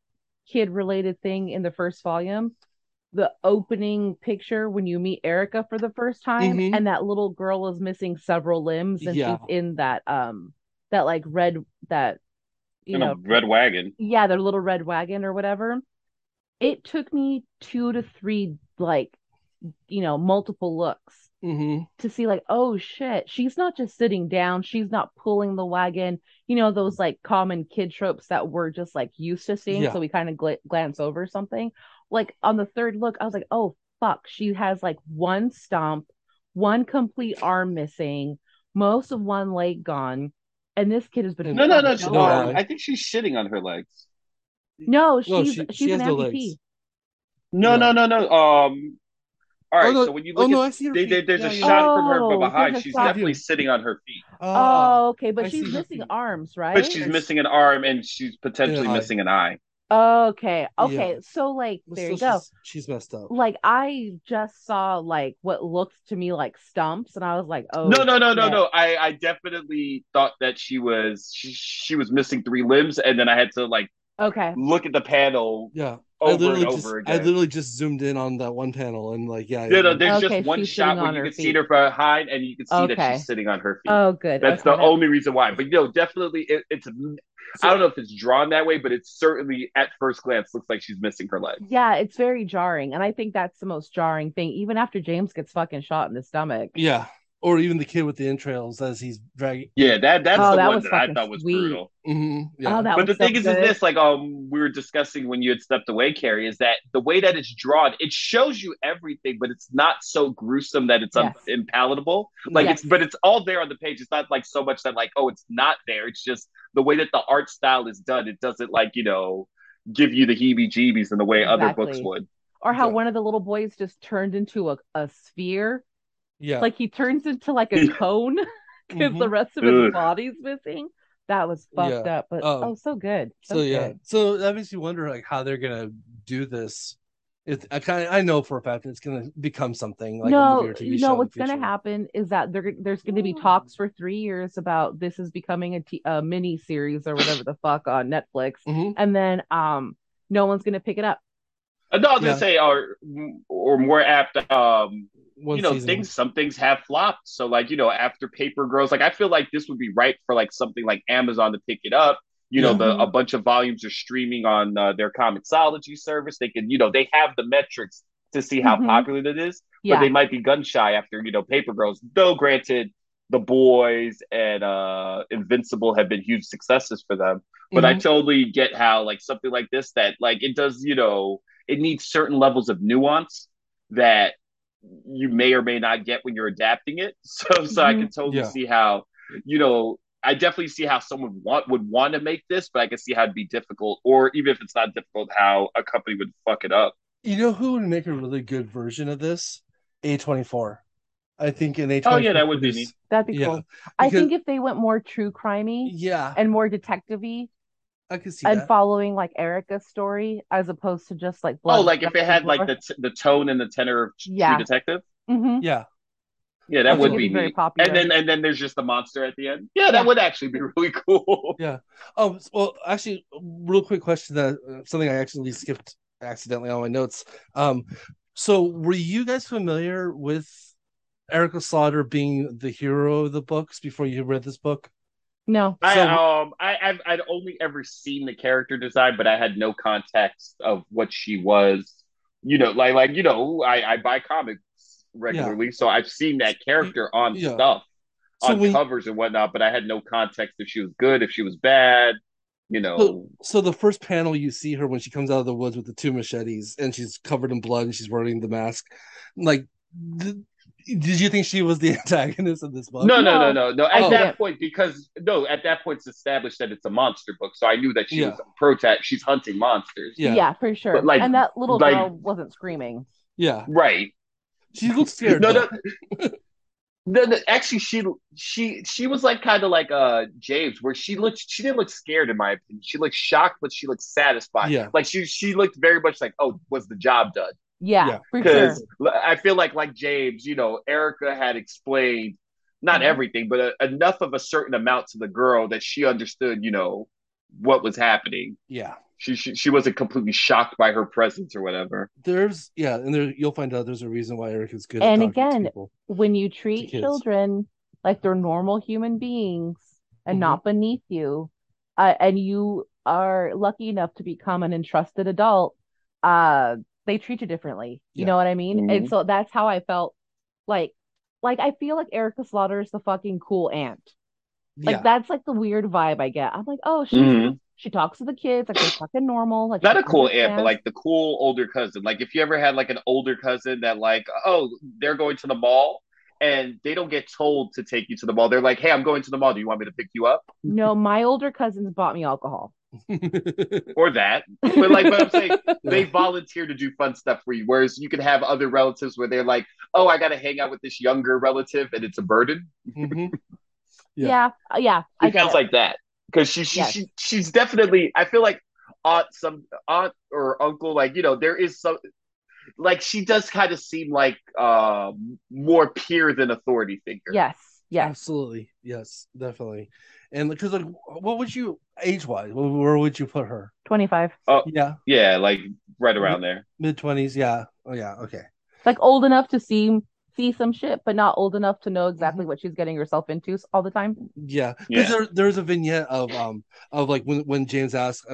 Speaker 2: kid-related thing in the first volume, the opening picture when you meet Erica for the first time,
Speaker 1: Mhm.
Speaker 2: and that little girl is missing several limbs, and
Speaker 1: Yeah.
Speaker 2: she's in that um that like red that you
Speaker 3: In
Speaker 2: know
Speaker 3: red wagon.
Speaker 2: yeah, their little red wagon or whatever. It took me two to three, like, you know, multiple looks
Speaker 1: Mm-hmm.
Speaker 2: to see, like, oh shit, she's not just sitting down, she's not pulling the wagon, you know, those like common kid tropes that we're just like used to seeing.
Speaker 1: Yeah.
Speaker 2: So we kind of gl- glance over something. Like on the third look, I was like, oh fuck, she has like one stump, one complete arm missing, most of one leg gone. And this kid has been
Speaker 3: No, no, no.
Speaker 1: No,
Speaker 3: no
Speaker 1: I-
Speaker 3: I think she's shitting on her legs.
Speaker 2: No, she's
Speaker 1: No, she-
Speaker 2: she's
Speaker 1: she
Speaker 2: an
Speaker 1: has no
Speaker 2: amputee.
Speaker 3: No,
Speaker 1: No.
Speaker 3: no, no, no. Um, all right.
Speaker 1: oh, no,
Speaker 3: so when you look,
Speaker 1: oh
Speaker 3: look
Speaker 1: no,
Speaker 3: at
Speaker 1: I see her.
Speaker 3: they, they, there's
Speaker 1: Yeah,
Speaker 3: a
Speaker 1: yeah.
Speaker 3: shot from her
Speaker 2: Oh,
Speaker 3: from behind. She's
Speaker 2: shot.
Speaker 3: definitely sitting on her feet,
Speaker 2: Oh, okay, but
Speaker 1: I
Speaker 2: she's missing arms, right?
Speaker 3: but she's missing an arm and she's potentially
Speaker 1: eye.
Speaker 3: missing an eye.
Speaker 2: Okay, okay. So like
Speaker 1: But
Speaker 2: there you
Speaker 1: still,
Speaker 2: go.
Speaker 1: She's, she's messed up.
Speaker 2: Like I just saw like what looked to me like stumps, and I was like, oh
Speaker 3: no, no, no, no, no. I, I definitely thought that she was she, she was missing three limbs, and then I had to like
Speaker 2: Okay.
Speaker 3: look at the panel
Speaker 1: Yeah, I
Speaker 3: over
Speaker 1: literally
Speaker 3: and
Speaker 1: just
Speaker 3: over
Speaker 1: I literally just zoomed in on that one panel and like yeah,
Speaker 3: Yeah, no, there's
Speaker 2: Okay,
Speaker 3: just one shot
Speaker 2: sitting
Speaker 3: where
Speaker 2: on
Speaker 3: you
Speaker 2: her
Speaker 3: can see her behind, and you can see that she's sitting on her feet.
Speaker 2: Oh, good.
Speaker 3: That's
Speaker 2: okay,
Speaker 3: the only reason why. But no, definitely, it, it's. I don't know if it's drawn that way, but it's certainly at first glance looks like she's missing her leg.
Speaker 2: Yeah, it's very jarring, and I think that's the most jarring thing. Even after James gets fucking shot in the stomach.
Speaker 1: yeah, or even the kid with the entrails as he's dragging.
Speaker 3: Yeah, that that's
Speaker 2: Oh,
Speaker 3: the
Speaker 2: that
Speaker 3: one that I thought was
Speaker 2: sweet.
Speaker 3: brutal.
Speaker 1: Mhm, yeah.
Speaker 2: Oh, that
Speaker 3: But
Speaker 2: was
Speaker 3: the thing
Speaker 2: so
Speaker 3: is, is this like um we were discussing when you had stepped away, Carrie, is that the way that it's drawn, it shows you everything, but it's not so gruesome that it's un- impalatable. Like
Speaker 2: Yes.
Speaker 3: it's, but it's all there on the page. It's not like so much that like oh, it's not there. It's just the way that the art style is done. It doesn't like you know give you the heebie-jeebies in the way other books would.
Speaker 2: Or how
Speaker 1: Yeah.
Speaker 2: one of the little boys just turned into a, a sphere.
Speaker 1: Yeah.
Speaker 2: Like he turns into like a cone because the
Speaker 1: Mhm.
Speaker 2: rest of his
Speaker 3: Ugh.
Speaker 2: body's missing. That was fucked up, but
Speaker 1: Um,
Speaker 2: oh, so good. So,
Speaker 1: so yeah
Speaker 2: good.
Speaker 1: so that makes you wonder like how they're gonna do this it i kind of i know for a fact it's gonna become something like a
Speaker 2: no,
Speaker 1: movie or TV
Speaker 2: you
Speaker 1: show
Speaker 2: know what's going to happen is that there, there's going to be talks for three years about this is becoming a, t- a mini series or whatever the fuck on Netflix,
Speaker 1: Mhm.
Speaker 2: and then um, no one's going to pick it up.
Speaker 3: No, I was
Speaker 1: Yeah.
Speaker 3: gonna say, or or more apt, um,
Speaker 1: One
Speaker 3: you know,
Speaker 1: season.
Speaker 3: things. Some things have flopped. So, like, you know, after Paper Girls, like, I feel like this would be right for like something like Amazon to pick it up. You know,
Speaker 1: Yeah.
Speaker 3: the a bunch of volumes are streaming on uh, their Comixology service. They can, you know, they have the metrics to see how
Speaker 2: Mhm.
Speaker 3: popular it is,
Speaker 2: Yeah,
Speaker 3: but they might be gun shy after you know Paper Girls. Though, granted, The Boys and uh, Invincible have been huge successes for them. But I
Speaker 1: Mhm.
Speaker 3: totally get how like something like this that like it does, you know, it needs certain levels of nuance that you may or may not get when you're adapting it. So so mm-hmm. I can totally yeah. see how, you know, I definitely see how someone want would want to make this, but I can see how it'd be difficult, or even if it's not difficult, how a company would fuck it up.
Speaker 1: You know who would make a really good version of this? A twenty four. I think an A twenty four.
Speaker 3: Oh yeah, that would be neat.
Speaker 2: That'd be yeah. cool. Because, I think if they went more true crimey,
Speaker 1: yeah,
Speaker 2: and more detective-y,
Speaker 1: I could see
Speaker 2: and
Speaker 1: that.
Speaker 2: following like Erica's story as opposed to just like
Speaker 3: oh, like if it had like the t- the tone and the tenor of yeah. True Detective.
Speaker 2: Mm-hmm.
Speaker 1: Yeah,
Speaker 3: yeah, that would be very popular. And then and then there's just the monster at the end. Yeah, yeah. that would actually be really cool.
Speaker 1: Yeah. Oh well, actually, real quick question that uh, something I actually skipped accidentally on my notes. Um, so were you guys familiar with Erica Slaughter being the hero of the books before you read this book?
Speaker 2: No.
Speaker 3: I so, um I I've, I'd only ever seen the character design, but I had no context of what she was. You know, like like you know, I I buy comics regularly, yeah. so I've seen that character on yeah. stuff, so on when, covers and whatnot. But I had no context if she was good, if she was bad. You know.
Speaker 1: So, so the first panel you see her when she comes out of the woods with the two machetes and she's covered in blood and she's wearing the mask, like. Did you think she was the antagonist of this book?
Speaker 3: No, no, no, no, no. At oh. that point, because no, at that point, it's established that it's a monster book, so I knew that she yeah. was a protect. She's hunting monsters.
Speaker 2: Yeah, yeah, for sure. But like, and that little like, girl wasn't screaming.
Speaker 1: Yeah,
Speaker 3: right.
Speaker 1: She looks scared.
Speaker 3: no, no. No, no, actually, she she she was like kind of like uh James, where she looked she didn't look scared in my opinion. She looked shocked, but she looked satisfied.
Speaker 1: Yeah,
Speaker 3: like she she looked very much like, oh, was the job done?
Speaker 2: Yeah, because
Speaker 3: sure. I feel like like James, you know, Erica had explained not mm-hmm. everything, but a, enough of a certain amount to the girl that she understood, you know, what was happening.
Speaker 1: Yeah,
Speaker 3: she, she she wasn't completely shocked by her presence or whatever.
Speaker 1: There's yeah, and there you'll find out there's a reason why Eric is good.
Speaker 2: And again, when you treat children like they're normal human beings and mm-hmm. not beneath you, uh, and you are lucky enough to become an entrusted adult, uh, they treat you differently. You yeah. know what I mean? Mm-hmm. And so that's how I felt. Like, like I feel like Erica Slaughter is the fucking cool aunt. Like yeah. that's like the weird vibe I get. I'm like, oh, she's mm-hmm she talks to the kids like they're fucking normal. Like
Speaker 3: not a cool aunt, but like the cool older cousin. Like if you ever had like an older cousin that like, oh, they're going to the mall and they don't get told to take you to the mall. They're like, hey, I'm going to the mall. Do you want me to pick you up?
Speaker 2: No, my older cousins bought me alcohol.
Speaker 3: or that. But like but I'm saying, they volunteer to do fun stuff for you. Whereas you can have other relatives where they're like, oh, I gotta hang out with this younger relative and it's a burden.
Speaker 2: Mm-hmm. Yeah. yeah. Yeah.
Speaker 3: It sounds like that because she, she, yes. she she's definitely I feel like aunt some aunt or uncle like you know there is some like she does kind of seem like uh more peer than authority figure.
Speaker 2: Yes. Yeah.
Speaker 1: Absolutely. Yes, definitely. And because like what would you age wise, where would you put her?
Speaker 2: 25.
Speaker 3: Oh yeah. Yeah, like right around there.
Speaker 1: Mid 20s, yeah. Oh yeah, okay.
Speaker 2: Like old enough to see see some shit, but not old enough to know exactly mm-hmm. what she's getting herself into all the time.
Speaker 1: Yeah, because yeah. there, there's a vignette of um of like when when James asks,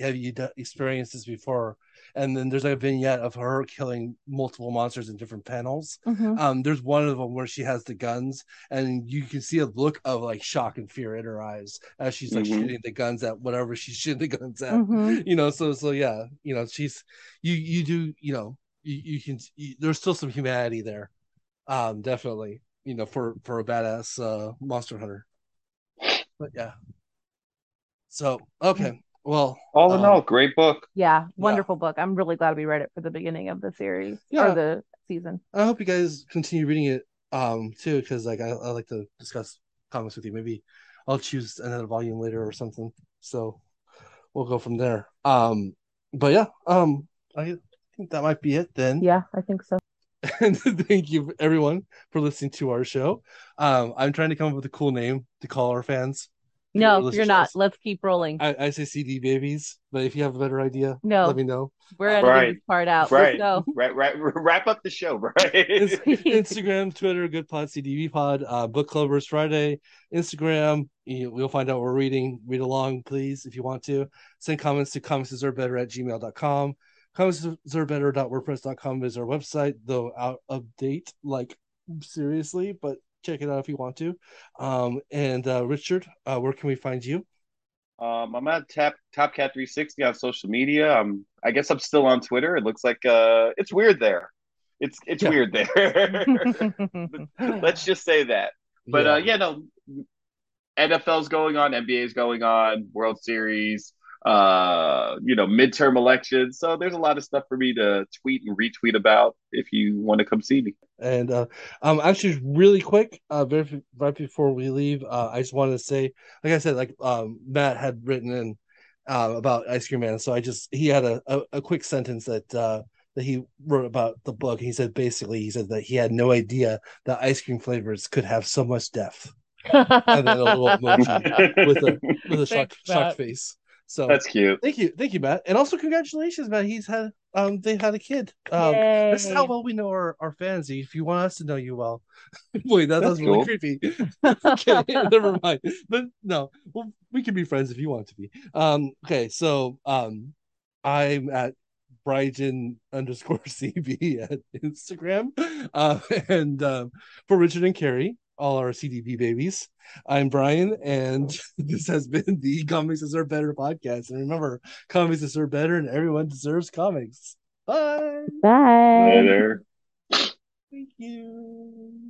Speaker 1: "Have you experienced this before?" And then there's like a vignette of her killing multiple monsters in different panels. Mm-hmm. Um, there's one of them where she has the guns, and you can see a look of like shock and fear in her eyes as she's like mm-hmm. shooting the guns at whatever she's shooting the guns at. Mm-hmm. You know, so so yeah, you know, she's you you do you know you, you can you, there's still some humanity there um, definitely, you know, for for a badass uh, monster hunter. But yeah. So okay, well,
Speaker 3: all in um, all, great book.
Speaker 2: Yeah, wonderful yeah. book. I'm really glad we read it for the beginning of the series yeah. or the season.
Speaker 1: I hope you guys continue reading it um too, because like I, I like to discuss comics with you. Maybe I'll choose another volume later or something. So we'll go from there. Um, but yeah, um, I think that might be it then.
Speaker 2: Yeah, I think so.
Speaker 1: and thank you everyone for listening to our show. Um, I'm trying to come up with a cool name to call our fans.
Speaker 2: No, you're not. Let's keep rolling.
Speaker 1: I, I, say CD babies, but if you have a better idea,
Speaker 2: no,
Speaker 1: let me know.
Speaker 2: We're editing right. this part out. Right. Let's go.
Speaker 3: Right, right. Wrap up the show, right?
Speaker 1: Instagram, Twitter, Good Pod, CDB Pod, uh, Book Clubbers Friday, Instagram. You, we'll find out what we're reading. Read along, please, if you want to. Send comments to comments are better at gmail.com comicsarbetter.wordpress.com is our website, though out of date, like seriously, but check it out if you want to. Um, and uh, Richard, uh, where can we find you?
Speaker 3: Um, I'm at Tap Top Cat 360 on social media. Um, I guess I'm still on Twitter. It looks like uh, it's weird there. It's it's
Speaker 1: Yeah.
Speaker 3: weird there. Let's just say that. But uh, yeah, no. NFL's going on, NBA's going on, World Series, uh, you know, midterm elections. So there's a lot of stuff for me to tweet and retweet about if you want to come see me.
Speaker 1: And uh, um, actually, really quick, uh, very, right before we leave, uh, I just wanted to say, like I said, like um, Matt had written in uh, about Ice Cream Man, so I just he had a, a, a quick sentence that uh, that he wrote about the book. He said basically, he said that he had no idea that ice cream flavors could have so much depth, and then a little emoji with a with a shocked,
Speaker 2: Thanks,
Speaker 1: shock
Speaker 2: Matt.
Speaker 1: face. So
Speaker 3: That's cute.
Speaker 1: thank you, thank you, Matt, and also congratulations, Matt. He's had um they had a kid. Um, this is how well we know our, our fans. If you want us to know you well, wait, that
Speaker 3: That's
Speaker 1: sounds really
Speaker 3: cool.
Speaker 1: creepy. okay, never mind. But no, well, we can be friends if you want to be. Um, okay, so um, I'm at Brighton underscore CB at Instagram, uh, and um, for Richard and Carrie, all our CDB babies. I'm Brian, and this has been the Comics Deserve Better podcast. And remember, comics deserve better, and everyone deserves comics. Bye.
Speaker 2: Bye.
Speaker 3: Later.
Speaker 1: Thank you.